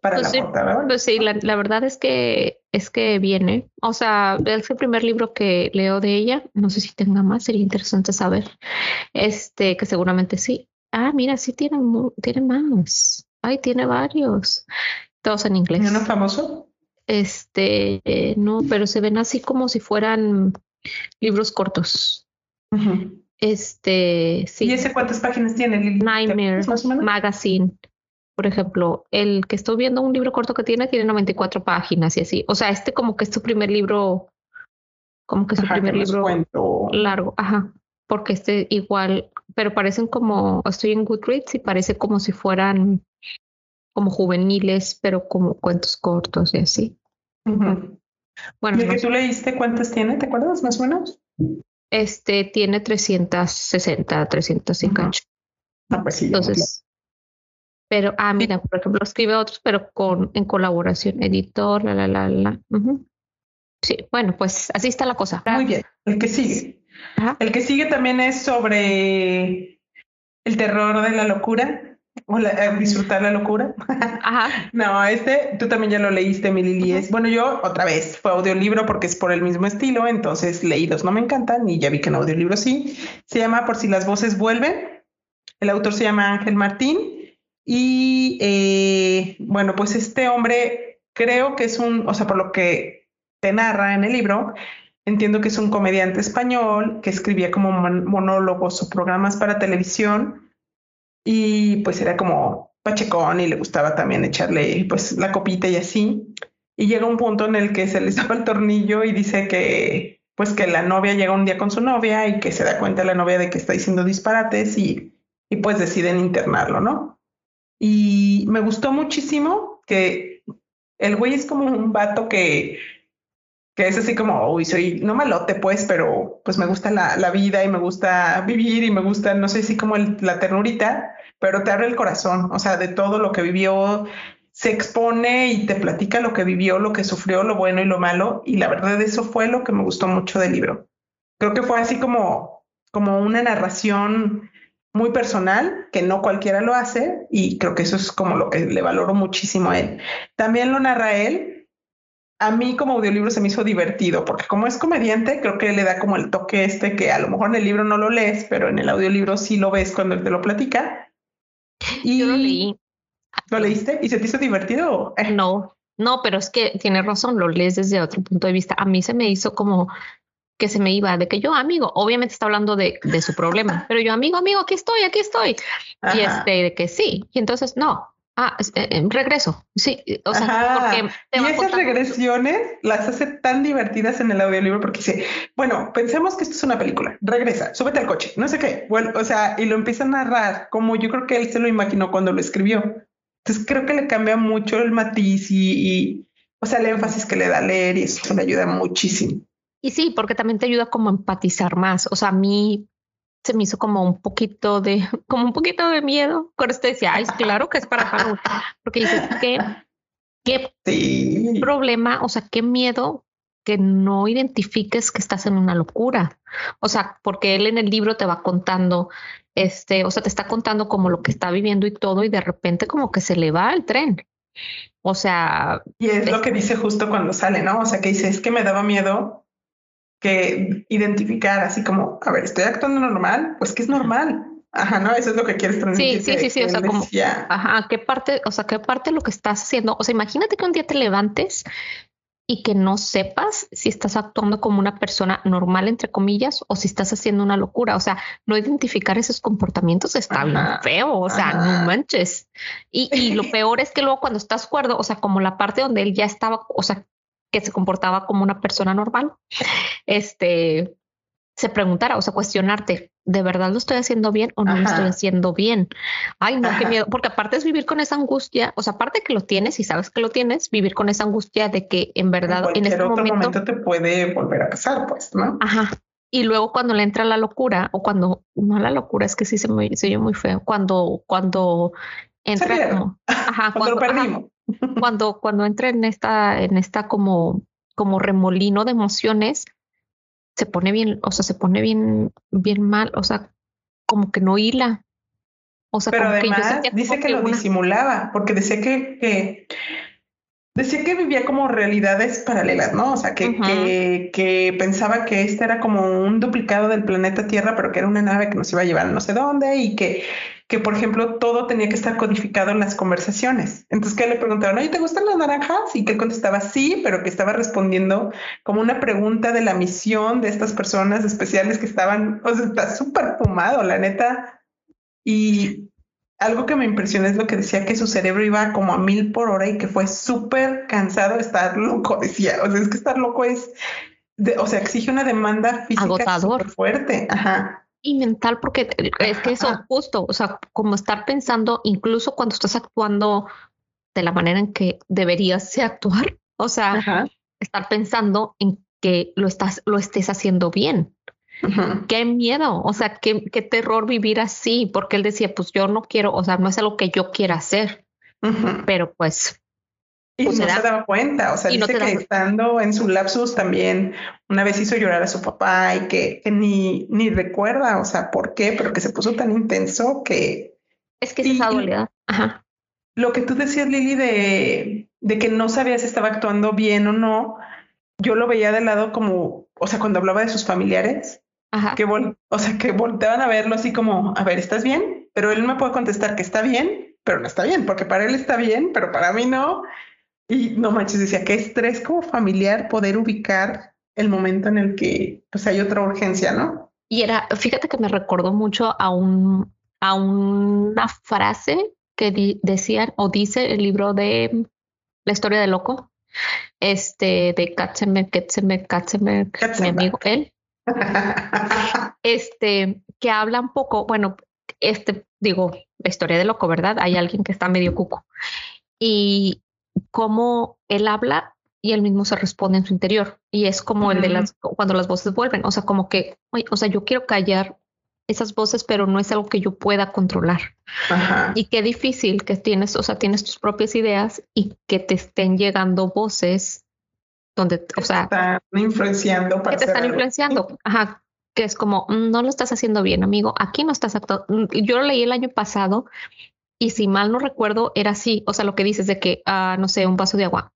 para pues la portada. Pues sí, la, verdad es que es que viene. O sea, es el primer libro que leo de ella. No sé si tenga más, sería interesante saber. Este, que seguramente sí. Ah, mira, sí tiene, tiene más. Ay, tiene varios. Todos en inglés. ¿Y uno famoso? Este, no, pero se ven así como si fueran libros cortos. Este, sí. ¿Y ese cuántas páginas tiene? Nightmare Magazine. Por ejemplo, el que estoy viendo un libro corto que tiene, tiene 94 páginas y así. O sea, este como que es tu primer libro, como que es su primer libro largo. Ajá. Porque este igual, pero parecen como, estoy en Goodreads y parece como si fueran como juveniles, pero como cuentos cortos y así. Bueno, ¿Y el que tú leíste cuántas tiene? ¿Te acuerdas más o menos? Este tiene 360, 305 Ah, pues sí. Entonces, pero, ah, mira, por ejemplo, escribe otros, pero con en colaboración, editor, la, la, la, la. Sí, bueno, pues así está la cosa. Muy bien. El que sigue. El que sigue también es sobre el terror de la locura. O eh, disfrutar la locura. Ajá. no, este tú también ya lo leíste, mi Lili. Bueno, yo otra vez fue audiolibro porque es por el mismo estilo, entonces leídos no me encantan y ya vi que en audiolibro sí. Se llama Por si las voces vuelven. El autor se llama Ángel Martín y eh, bueno, pues este hombre creo que es un, o sea, por lo que te narra en el libro, entiendo que es un comediante español que escribía como monólogos o programas para televisión y pues era como pachecón y le gustaba también echarle pues la copita y así. Y llega un punto en el que se le zapa el tornillo y dice que pues que la novia llega un día con su novia y que se da cuenta la novia de que está diciendo disparates y, y pues deciden internarlo, ¿no? Y me gustó muchísimo que el güey es como un vato que que es así como, uy, soy no malote, pues, pero pues me gusta la, la vida y me gusta vivir y me gusta, no sé si como la ternurita, pero te abre el corazón, o sea, de todo lo que vivió, se expone y te platica lo que vivió, lo que sufrió, lo bueno y lo malo, y la verdad eso fue lo que me gustó mucho del libro. Creo que fue así como, como una narración muy personal, que no cualquiera lo hace, y creo que eso es como lo que le valoro muchísimo a él. También lo narra él, a mí como audiolibro se me hizo divertido, porque como es comediante, creo que le da como el toque este que a lo mejor en el libro no lo lees, pero en el audiolibro sí lo ves cuando él te lo platica. Y Yo lo leí. ¿Lo leíste? ¿Y se te hizo divertido? No, no, pero es que tiene razón, lo lees desde otro punto de vista. A mí se me hizo como que se me iba de que yo, amigo, obviamente está hablando de, de su problema, pero yo, amigo, amigo, aquí estoy, aquí estoy. Y este, de que sí. Y entonces, no, Ah, eh, eh, regreso. Sí, o sea, porque y esas regresiones las hace tan divertidas en el audiolibro porque dice, bueno, pensemos que esto es una película, regresa, súbete al coche, no sé qué, bueno, o sea, y lo empieza a narrar como yo creo que él se lo imaginó cuando lo escribió. Entonces creo que le cambia mucho el matiz y, o sea, el énfasis que le da a leer y eso le ayuda muchísimo. Y sí, porque también te ayuda como a empatizar más. O sea, a mí se me hizo como un poquito de, como un poquito de miedo. Con esto decía, ay, claro que es para Harold, porque dices que qué problema, o sea, qué miedo que no identifiques que estás en una locura. O sea, porque él en el libro te va contando, este, o sea, te está contando como lo que está viviendo y todo, y de repente como que se le va el tren. O sea. Y es, lo que dice justo cuando sale, ¿no? O sea, que dice, es que me daba miedo que identificar así como, a ver, estoy actuando normal, pues que es normal. Ajá, ¿no? Eso es lo que quieres transmitir. Sí, sí, sí, sí, o sea, como, ajá, ¿qué parte, o sea, qué parte de lo que estás haciendo? O sea, imagínate que un día te levantes y que no sepas si estás actuando como una persona normal, entre comillas, o si estás haciendo una locura. O sea, no identificar esos comportamientos está bien feo, o sea, no manches. Y, y, lo peor es que luego cuando estás cuerdo, o sea, como la parte donde él ya estaba, o sea, que se comportaba como una persona normal, este, se preguntara, o sea, cuestionarte, ¿de verdad lo estoy haciendo bien o no lo estoy haciendo bien? Ay, no, qué miedo, porque aparte es vivir con esa angustia, o sea, aparte que lo tienes y sabes que lo tienes, vivir con esa angustia de que en verdad en, este momento, te puede volver a casar, pues, ¿no? Ajá. Y luego cuando le entra la locura, o cuando, no la locura, es que sí se me se oye muy feo, cuando, cuando entra como, ajá, cuando, lo perdimos cuando, cuando entra en esta, en esta como, como remolino de emociones, se pone bien, o sea, se pone bien, bien mal, o sea, como que no hila. O sea, Pero además dice que, lo disimulaba, porque decía que, que, decía que vivía como realidades paralelas, ¿no? O sea, que, que, que, pensaba que este era como un duplicado del planeta Tierra, pero que era una nave que nos iba a llevar a no sé dónde y que que, por ejemplo, todo tenía que estar codificado en las conversaciones. Entonces, que le preguntaron, oye, ¿te gustan las naranjas? Y que él contestaba sí, pero que estaba respondiendo como una pregunta de la misión de estas personas especiales que estaban, o sea, está súper fumado, la neta. Y algo que me impresionó es lo que decía que su cerebro iba como a mil por hora y que fue súper cansado de estar loco, decía. O sea, es que estar loco es, o sea, exige una demanda física súper fuerte. Ajá y mental, porque es que eso justo, o sea, como estar pensando, incluso cuando estás actuando de la manera en que deberías actuar, o sea, estar pensando en que lo estás, lo estés haciendo bien. Qué miedo, o sea, qué, qué, terror vivir así, porque él decía, pues yo no quiero, o sea, no es algo que yo quiera hacer, pero pues y pues no se daba cuenta, o sea, dice que estando en su lapsus también una vez hizo llorar a su papá y que, ni, ni recuerda, o sea, por qué, pero que se puso tan intenso que... Es que es esa dualidad. Ajá. Lo que tú decías, Lili, de, de que no sabía si estaba actuando bien o no, yo lo veía de lado como, o sea, cuando hablaba de sus familiares, Ajá. que o sea, que volteaban a verlo así como, a ver, ¿estás bien? Pero él me puede contestar que está bien, pero no está bien, porque para él está bien, pero para mí no. Y no manches, decía, qué estrés como familiar poder ubicar el momento en el que pues hay otra urgencia, ¿no? Y era, fíjate que me recordó mucho a un, a una frase que decían o dice el libro de la historia de loco, este de Katzenberg, Katzenberg, Katzenberg, mi amigo él, este que habla un poco, bueno, este digo la historia de loco, ¿verdad? Hay alguien que está medio cuco y cómo él habla y él mismo se responde en su interior y es como el de las cuando las voces vuelven, o sea, como que, o sea, yo quiero callar esas voces, pero no es algo que yo pueda controlar. Y qué difícil que tienes, o sea, tienes tus propias ideas y que te estén llegando voces donde, o sea, están influenciando para que te están influenciando. Ajá, que es como, mm, no lo estás haciendo bien, amigo, aquí no estás actuando. Mm, yo lo leí el año pasado y si mal no recuerdo, era así, o sea, lo que dices de que, ah, no sé, un vaso de agua,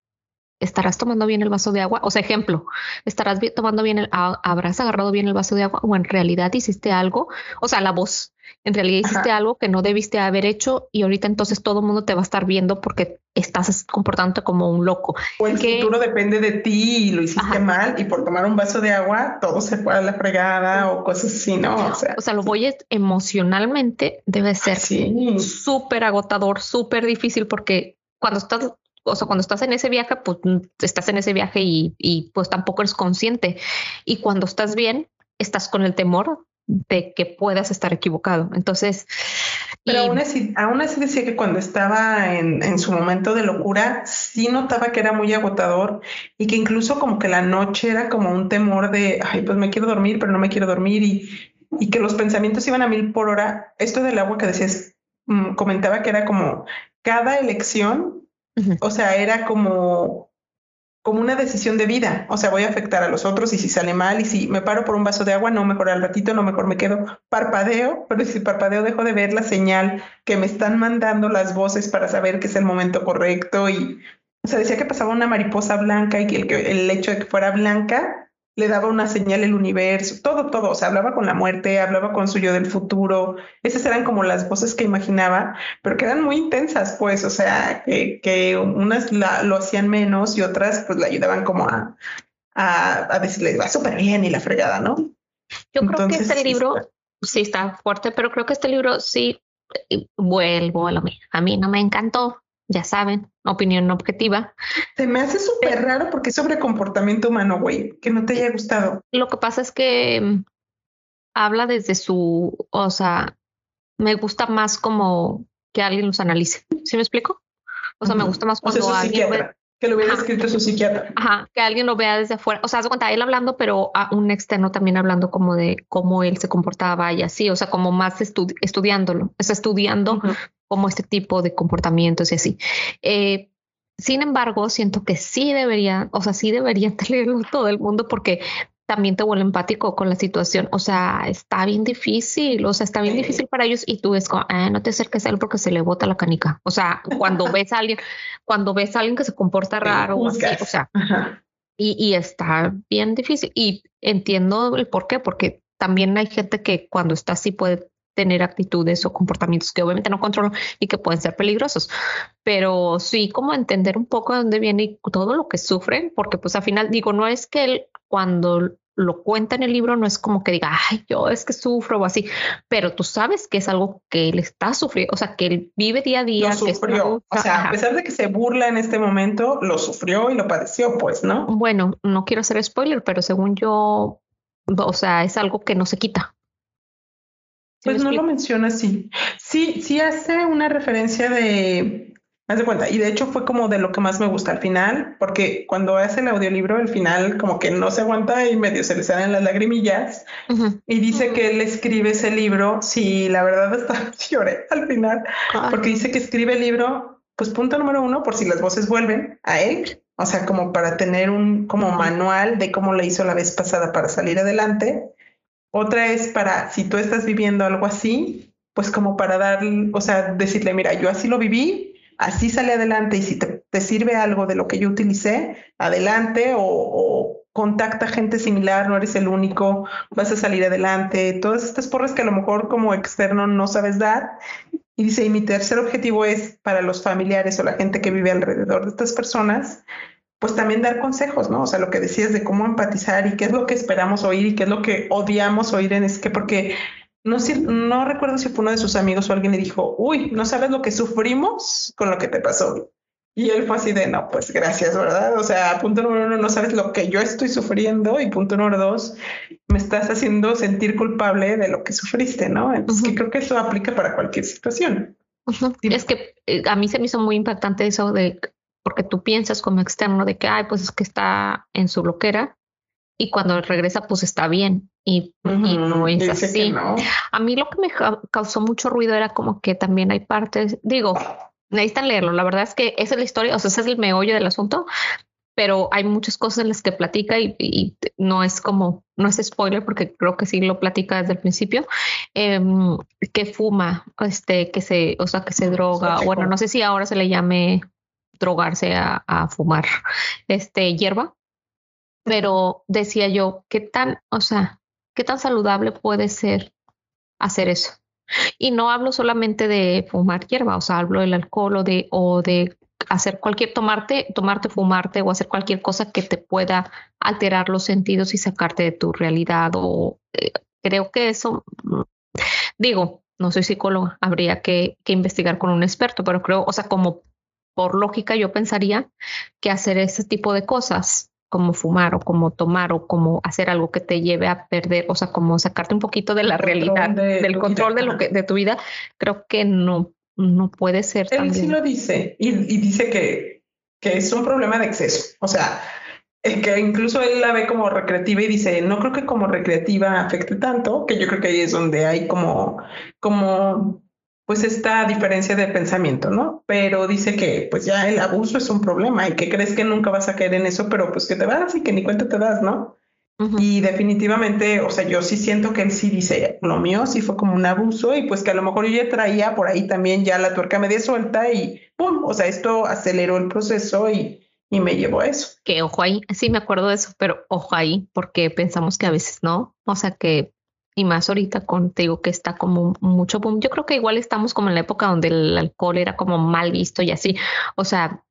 ¿Estarás tomando bien el vaso de agua? O sea, ejemplo, ¿estarás tomando bien el, habrás agarrado bien el vaso de agua o en realidad hiciste algo? O sea, la voz, en realidad hiciste algo que no debiste haber hecho y ahorita entonces todo el mundo te va a estar viendo porque estás comportándote como un loco. O el futuro depende de ti y lo hiciste mal y por tomar un vaso de agua todo se fue a la fregada o cosas así, ¿no? O sea, o sea lo voy emocionalmente debe ser súper agotador, súper difícil porque cuando estás o sea, cuando estás en ese viaje, pues mm, estás en ese viaje y, y, pues tampoco eres consciente. Y cuando estás bien, estás con el temor de que puedas estar equivocado. Entonces... Pero aún, así, aún así decía que cuando estaba en, en, su momento de locura, sí notaba que era muy agotador y que incluso como que la noche era como un temor de, ay, pues me quiero dormir, pero no me quiero dormir y, y que los pensamientos iban a mil por hora. Esto del agua que decías, mm, comentaba que era como cada elección o sea, era como, como una decisión de vida. O sea, voy a afectar a los otros y si sale mal y si me paro por un vaso de agua, no, mejor al ratito, no, mejor me quedo. Parpadeo, pero si parpadeo dejo de ver la señal que me están mandando las voces para saber que es el momento correcto y, o sea, decía que pasaba una mariposa blanca y que el, el hecho de que fuera blanca le daba una señal el universo, todo, todo, o sea, hablaba con la muerte, hablaba con su yo del futuro, esas eran como las voces que imaginaba, pero que eran muy intensas, pues, o sea, que, unas lo hacían menos y otras pues le ayudaban como a, a, decirle, va súper bien y la fregada, ¿no? Yo creo que este libro sí está fuerte, pero creo que este libro sí, eh, vuelvo a lo mismo, a mí no me encantó, ya saben, opinión objetiva. Se me hace súper raro porque es sobre comportamiento humano, güey, que no te haya gustado. Lo que pasa es que mm, habla desde su, o sea, me gusta más como que alguien los analice. ¿Sí me explico? O sea, me gusta más cuando alguien que lo hubiera escrito su psiquiatra. Ajá, que alguien lo vea desde afuera. O sea, se cuenta él hablando, pero a un externo también hablando como de cómo él se comportaba y así. O sea, como más estudiándolo. Está estudiando como este tipo de comportamientos y así. Eh, sin embargo, siento que sí debería, o sea, sí debería leerlo todo el mundo porque también te vuelve empático con la situación. O sea, está bien difícil, o sea, está bien difícil para ellos y tú ves como, ah, no te acerques a él porque se le bota la canica. O sea, cuando ves a alguien, cuando ves a alguien que se comporta raro o así, o sea, y, y, está bien difícil. Y entiendo el por qué, porque también hay gente que cuando está así puede tener actitudes o comportamientos que obviamente no controlo y que pueden ser peligrosos. Pero sí, como entender un poco de dónde viene y todo lo que sufren, porque pues al final digo, no es que él cuando lo cuenta en el libro no es como que diga, ay, yo es que sufro o así, pero tú sabes que es algo que él está sufriendo, o sea, que él vive día a día. Lo sufrió, o sea, a pesar de que se burla en este momento, lo sufrió y lo padeció, pues, ¿no? Bueno, no quiero hacer spoiler, pero según yo, o sea, es algo que no se quita. Pues no lo menciona así. Sí, sí hace una referencia de, haz de cuenta, y de hecho fue como de lo que más me gusta al final, porque cuando hace el audiolibro, al final como que no se aguanta y medio se le salen las lagrimillas, y dice que él escribe ese libro, sí, la verdad está, lloré al final, porque dice que escribe el libro, pues punto número uno, por si las voces vuelven a él, o sea, como para tener un como manual de cómo le hizo la vez pasada para salir adelante. Otra es para, si tú estás viviendo algo así, pues como para dar, o sea, decirle, mira, yo así lo viví, así sale adelante y si te, sirve algo de lo que yo utilicé, adelante o, contacta gente similar, no eres el único, vas a salir adelante, todas estas porras que a lo mejor como externo no sabes dar. Y dice, y mi tercer objetivo es para los familiares o la gente que vive alrededor de estas personas, pues también dar consejos, ¿no? O sea, lo que decías de cómo empatizar y qué es lo que esperamos oír y qué es lo que odiamos oír en es que porque no, no recuerdo si fue uno de sus amigos o alguien le dijo, uy, no sabes lo que sufrimos con lo que te pasó. Y él fue así de, no, pues gracias, ¿verdad? O sea, punto número uno, no sabes lo que yo estoy sufriendo y punto número dos, me estás haciendo sentir culpable de lo que sufriste, ¿no? Entonces, que creo que eso aplica para cualquier situación. Es que eh, a mí se me hizo muy impactante eso de, porque tú piensas como externo de que, ay, pues es que está en su loquera y cuando regresa, pues está bien. Y, no es así. A mí lo que me causó mucho ruido era como que también hay partes, digo, necesitan leerlo. La verdad es que esa es la historia, o sea, ese es el meollo del asunto, pero hay muchas cosas en las que platica y, no es como, no es spoiler porque creo que sí lo platica desde el principio, em, que fuma, este, que se, o sea, que se droga, bueno, no sé si ahora se le llame drogarse a, a fumar, este, hierba, pero decía yo, ¿qué tan, o sea, qué tan saludable puede ser hacer eso? Y no hablo solamente de fumar hierba, o sea, hablo del alcohol o de, o de hacer cualquier, tomarte, tomarte, fumarte o hacer cualquier cosa que te pueda alterar los sentidos y sacarte de tu realidad. O eh, creo que eso, digo, no soy psicóloga, habría que, que investigar con un experto, pero creo, o sea, como por lógica yo pensaría que hacer ese tipo de cosas como fumar o como tomar o como hacer algo que te lleve a perder, o sea, como sacarte un poquito de la realidad, del control de lo que de tu vida, creo que no no puede ser. Él sí lo dice y, dice que, que es un problema de exceso, o sea, que incluso él la ve como recreativa y dice, no creo que como recreativa afecte tanto, que yo creo que ahí es donde hay como, como pues esta diferencia de pensamiento, ¿no? Pero dice que pues ya el abuso es un problema y que crees que nunca vas a caer en eso, pero pues que te vas y que ni cuenta te das, ¿no? Y definitivamente, o sea, yo sí siento que él sí dice, lo mío sí fue como un abuso y pues que a lo mejor yo ya traía por ahí también ya la tuerca media suelta y ¡pum! O sea, esto aceleró el proceso y, y me llevó a eso. Que ojo ahí, sí me acuerdo de eso, pero ojo ahí, porque pensamos que a veces no, o sea que y más ahorita con, te digo que está como mucho boom. Yo creo que igual estamos como en la época donde el alcohol era como mal visto y así. O sea,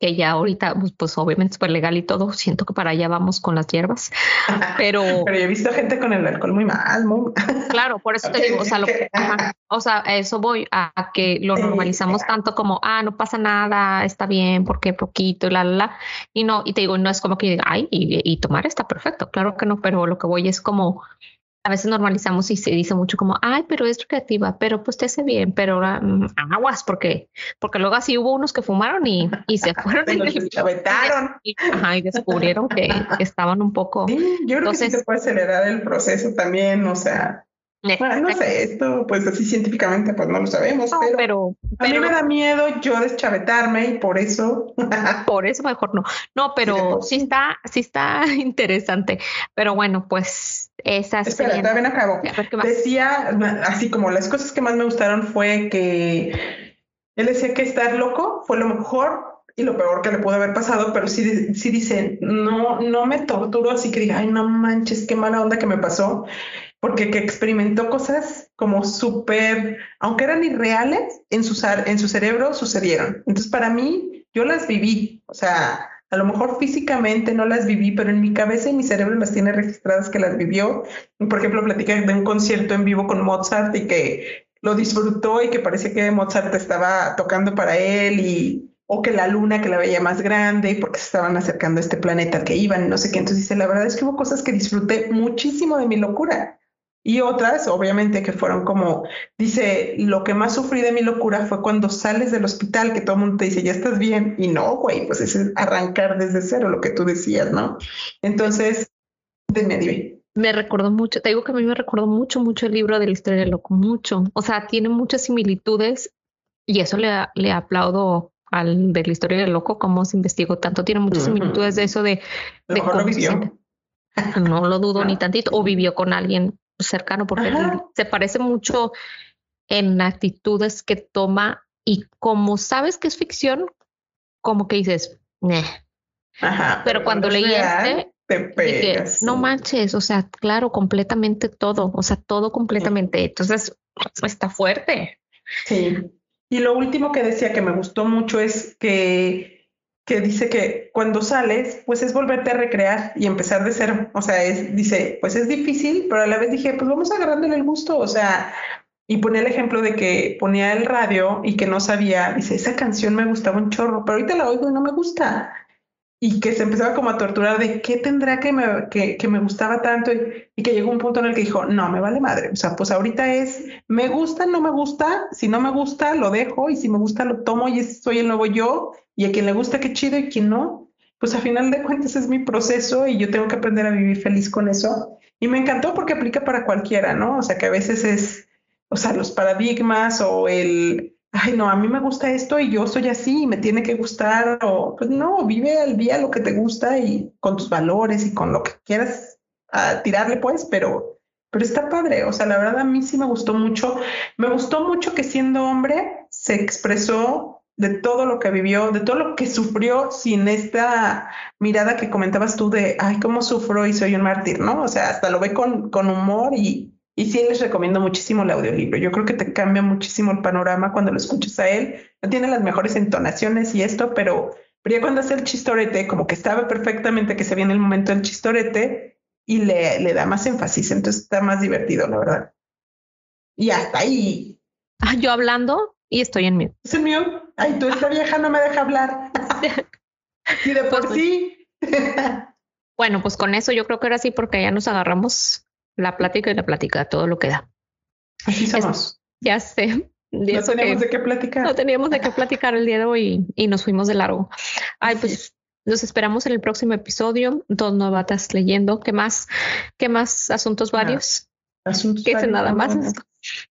que ya ahorita, pues, pues obviamente es legal y todo, siento que para allá vamos con las hierbas, pero... pero yo he visto gente con el alcohol muy mal, muy... Claro, por eso te digo, o sea, lo, o sea, eso voy a, que lo normalizamos tanto como, ah, no pasa nada, está bien, porque poquito, y la, la, la, y no, y te digo, no es como que, ay, y, y tomar está perfecto, claro que no, pero lo que voy es como a veces normalizamos y se dice mucho como, ay, pero es creativa, pero pues te hace bien, pero ahora mm, aguas, porque, porque luego así hubo unos que fumaron y, y se fueron y, y, y, descubrieron que, estaban un poco. yo creo Entonces, que sí se puede acelerar el proceso también, o sea, bueno, no sé, esto pues así científicamente pues no lo sabemos, pero, a mí me da miedo yo deschavetarme y por eso. por eso mejor no. No, pero sí, está, sí está interesante. Pero bueno, pues esas. Espera, todavía no acabo. Decía, así como las cosas que más me gustaron fue que él decía que estar loco fue lo mejor y lo peor que le pudo haber pasado, pero sí, sí dice, no, no me torturo así que diga, ay, no manches, qué mala onda que me pasó porque que experimentó cosas como súper, aunque eran irreales, en su, en su cerebro sucedieron. Entonces, para mí, yo las viví, o sea, a lo mejor físicamente no las viví, pero en mi cabeza y mi cerebro las tiene registradas que las vivió. Por ejemplo, platicé de un concierto en vivo con Mozart y que lo disfrutó y que parecía que Mozart estaba tocando para él y o que la luna que la veía más grande porque se estaban acercando a este planeta que iban, no sé qué. Entonces dice, la verdad es que hubo cosas que disfruté muchísimo de mi locura. Y otras, obviamente, que fueron como, dice, lo que más sufrí de mi locura fue cuando sales del hospital, que todo el mundo te dice, ya estás bien. Y no, güey, pues es arrancar desde cero, lo que tú decías, ¿no? Entonces, dime, dime. Me recordó mucho, te digo que a mí me recordó mucho, mucho el libro de la historia del loco, mucho. O sea, tiene muchas similitudes y eso le, le aplaudo al de la historia del loco, cómo se investigó tanto. Tiene muchas similitudes de eso de, de cómo vivió. No lo dudo ni tantito. O vivió con alguien cercano porque se parece mucho en actitudes que toma y como sabes que es ficción, como que dices, Ajá, pero, cuando leí este, dije, no manches, o sea, claro, completamente todo, o sea, todo completamente. Entonces, está fuerte. Sí. Y lo último que decía que me gustó mucho es que que dice que cuando sales, pues es volverte a recrear y empezar de cero. O sea, es, dice, pues es difícil, pero a la vez dije, pues vamos agarrándole el gusto. O sea, y ponía el ejemplo de que ponía el radio y que no sabía, dice, esa canción me gustaba un chorro, pero ahorita la oigo y no me gusta. Y que se empezaba como a torturar de qué tendrá que me, que, que me gustaba tanto y, que llegó un punto en el que dijo, no, me vale madre. O sea, pues ahorita es, me gusta, no me gusta, si no me gusta, lo dejo y si me gusta, lo tomo y soy el nuevo yo y a quien le gusta, qué chido y quien no, pues a final de cuentas es mi proceso y yo tengo que aprender a vivir feliz con eso. Y me encantó porque aplica para cualquiera, ¿no? O sea, que a veces es o sea, los paradigmas o el, ay, no, a mí me gusta esto y yo soy así y me tiene que gustar, o pues no, vive al día lo que te gusta y con tus valores y con lo que quieras a tirarle, pues, pero, pero está padre, o sea, la verdad a mí sí me gustó mucho, me gustó mucho que siendo hombre se expresó de todo lo que vivió, de todo lo que sufrió sin esta mirada que comentabas tú de, ay, cómo sufro y soy un mártir, ¿no? O sea, hasta lo ve con, con humor y, y sí les recomiendo muchísimo el audiolibro. Yo creo que te cambia muchísimo el panorama cuando lo escuchas a él. No tiene las mejores entonaciones y esto, pero, pero ya cuando hace el chistorete, como que sabe perfectamente que se viene el momento del chistorete y le, le da más énfasis. Entonces está más divertido, la verdad. Y hasta ahí. Ah, yo hablando y estoy en mute. ¿Es en mute? Ay, tú esta vieja no me deja hablar. y de por pues, sí. bueno, pues con eso yo creo que era así porque ya nos agarramos la plática y la plática, todo lo que da. Así somos. ya sé. no teníamos de qué platicar. No teníamos de qué platicar el día de hoy y, nos fuimos de largo. Ay, pues nos esperamos en el próximo episodio. Dos novatas leyendo. ¿Qué más? ¿Qué más asuntos varios? asuntos ¿Qué nada más?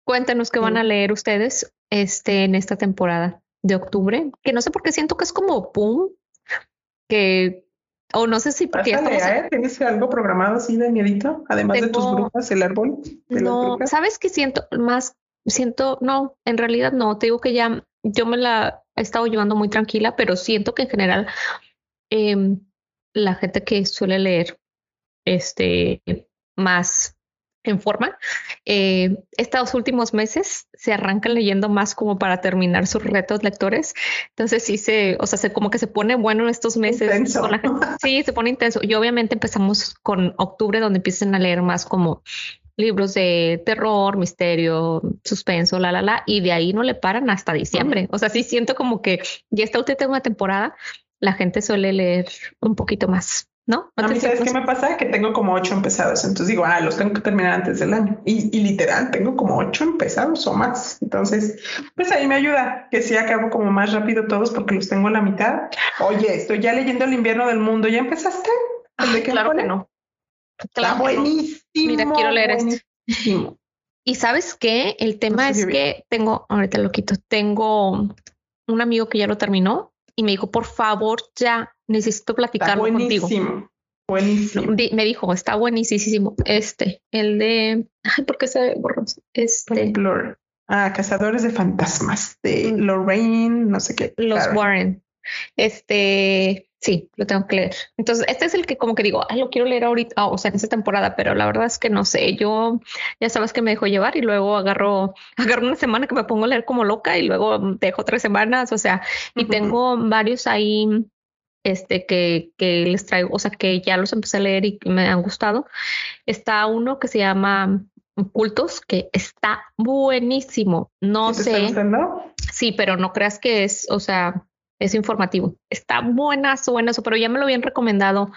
Cuéntenos qué van a leer ustedes este, en esta temporada de octubre, que no sé por qué siento que es como pum, que o no sé si porque ¿eh? ¿Tienes algo programado así de miedito? Además de tus brujas, el árbol. no, ¿sabes qué siento? Más, siento, no, en realidad no. Te digo que ya yo me la he estado llevando muy tranquila, pero siento que en general em, la gente que suele leer este más en forma. Eh, estos últimos meses se arrancan leyendo más como para terminar sus retos lectores. Entonces sí se, o sea, se, como que se pone bueno en estos meses. sí, se pone intenso. Y obviamente empezamos con octubre donde empiezan a leer más como libros de terror, misterio, suspenso, la, la, la, y de ahí no le paran hasta diciembre. O sea, sí siento como que ya en una temporada, la gente suele leer un poquito más. ¿No? A mí, ¿sabes qué me pasa? Que tengo como ocho empezados. Entonces digo, ah, los tengo que terminar antes del año. Y, literal, tengo como ocho empezados o más. Entonces, pues ahí me ayuda que sí acabo como más rápido todos porque los tengo a la mitad. Oye, estoy ya leyendo El invierno del mundo. ¿Ya empezaste? ¿De qué claro que no. Claro Está buenísimo. Mira, quiero leer esto. Y sabes qué? El tema es que tengo, ahorita lo quito, tengo un amigo que ya lo terminó y me dijo, por favor, ya necesito platicarlo contigo. Buenísimo. Me dijo, está buenísimo. Este, el de, ay, ¿por qué se borró? Este. Ah, Cazadores de Fantasmas, de mm. Lorraine, no sé qué. Los Warren. Este, Sí, lo tengo que leer. Entonces, este es el que como que digo, ah, lo quiero leer ahorita, o sea, en esta temporada, pero la verdad es que no sé, yo ya sabes que me dejo llevar y luego agarro, agarro una semana que me pongo a leer como loca y luego dejo tres semanas, o sea, y tengo varios ahí, este, que, que les traigo, o sea, que ya los empecé a leer y me han gustado. Está uno que se llama Cultos, que está buenísimo. No sé. Sí, pero no creas que es, o sea, es informativo. Está buenazo, buenazo, pero ya me lo habían recomendado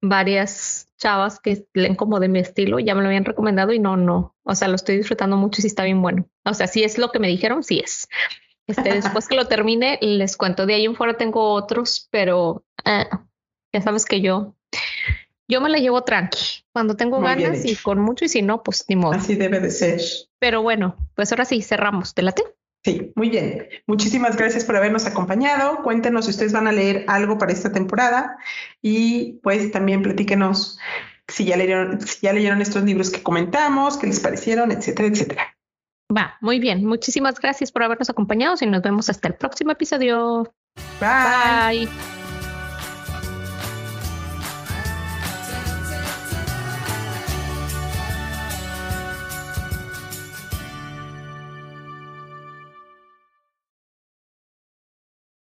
varias chavas que leen como de mi estilo, ya me lo habían recomendado y no, no, o sea, lo estoy disfrutando mucho y sí está bien bueno. O sea, si es lo que me dijeron, sí es. Este, después que lo termine, les cuento. De ahí en fuera tengo otros, pero eh, ya sabes que yo, yo me la llevo tranqui. Cuando tengo ganas y con mucho, y si no, pues ni modo. Así debe de ser. Pero bueno, pues ahora sí, cerramos. ¿Te late? Sí, muy bien. Muchísimas gracias por habernos acompañado. Cuéntenos si ustedes van a leer algo para esta temporada y pues también platíquenos si ya leyeron, si ya leyeron estos libros que comentamos, qué les parecieron, etcétera, etcétera. Va, muy bien. Muchísimas gracias por habernos acompañado y nos vemos hasta el próximo episodio. Bye. Bye.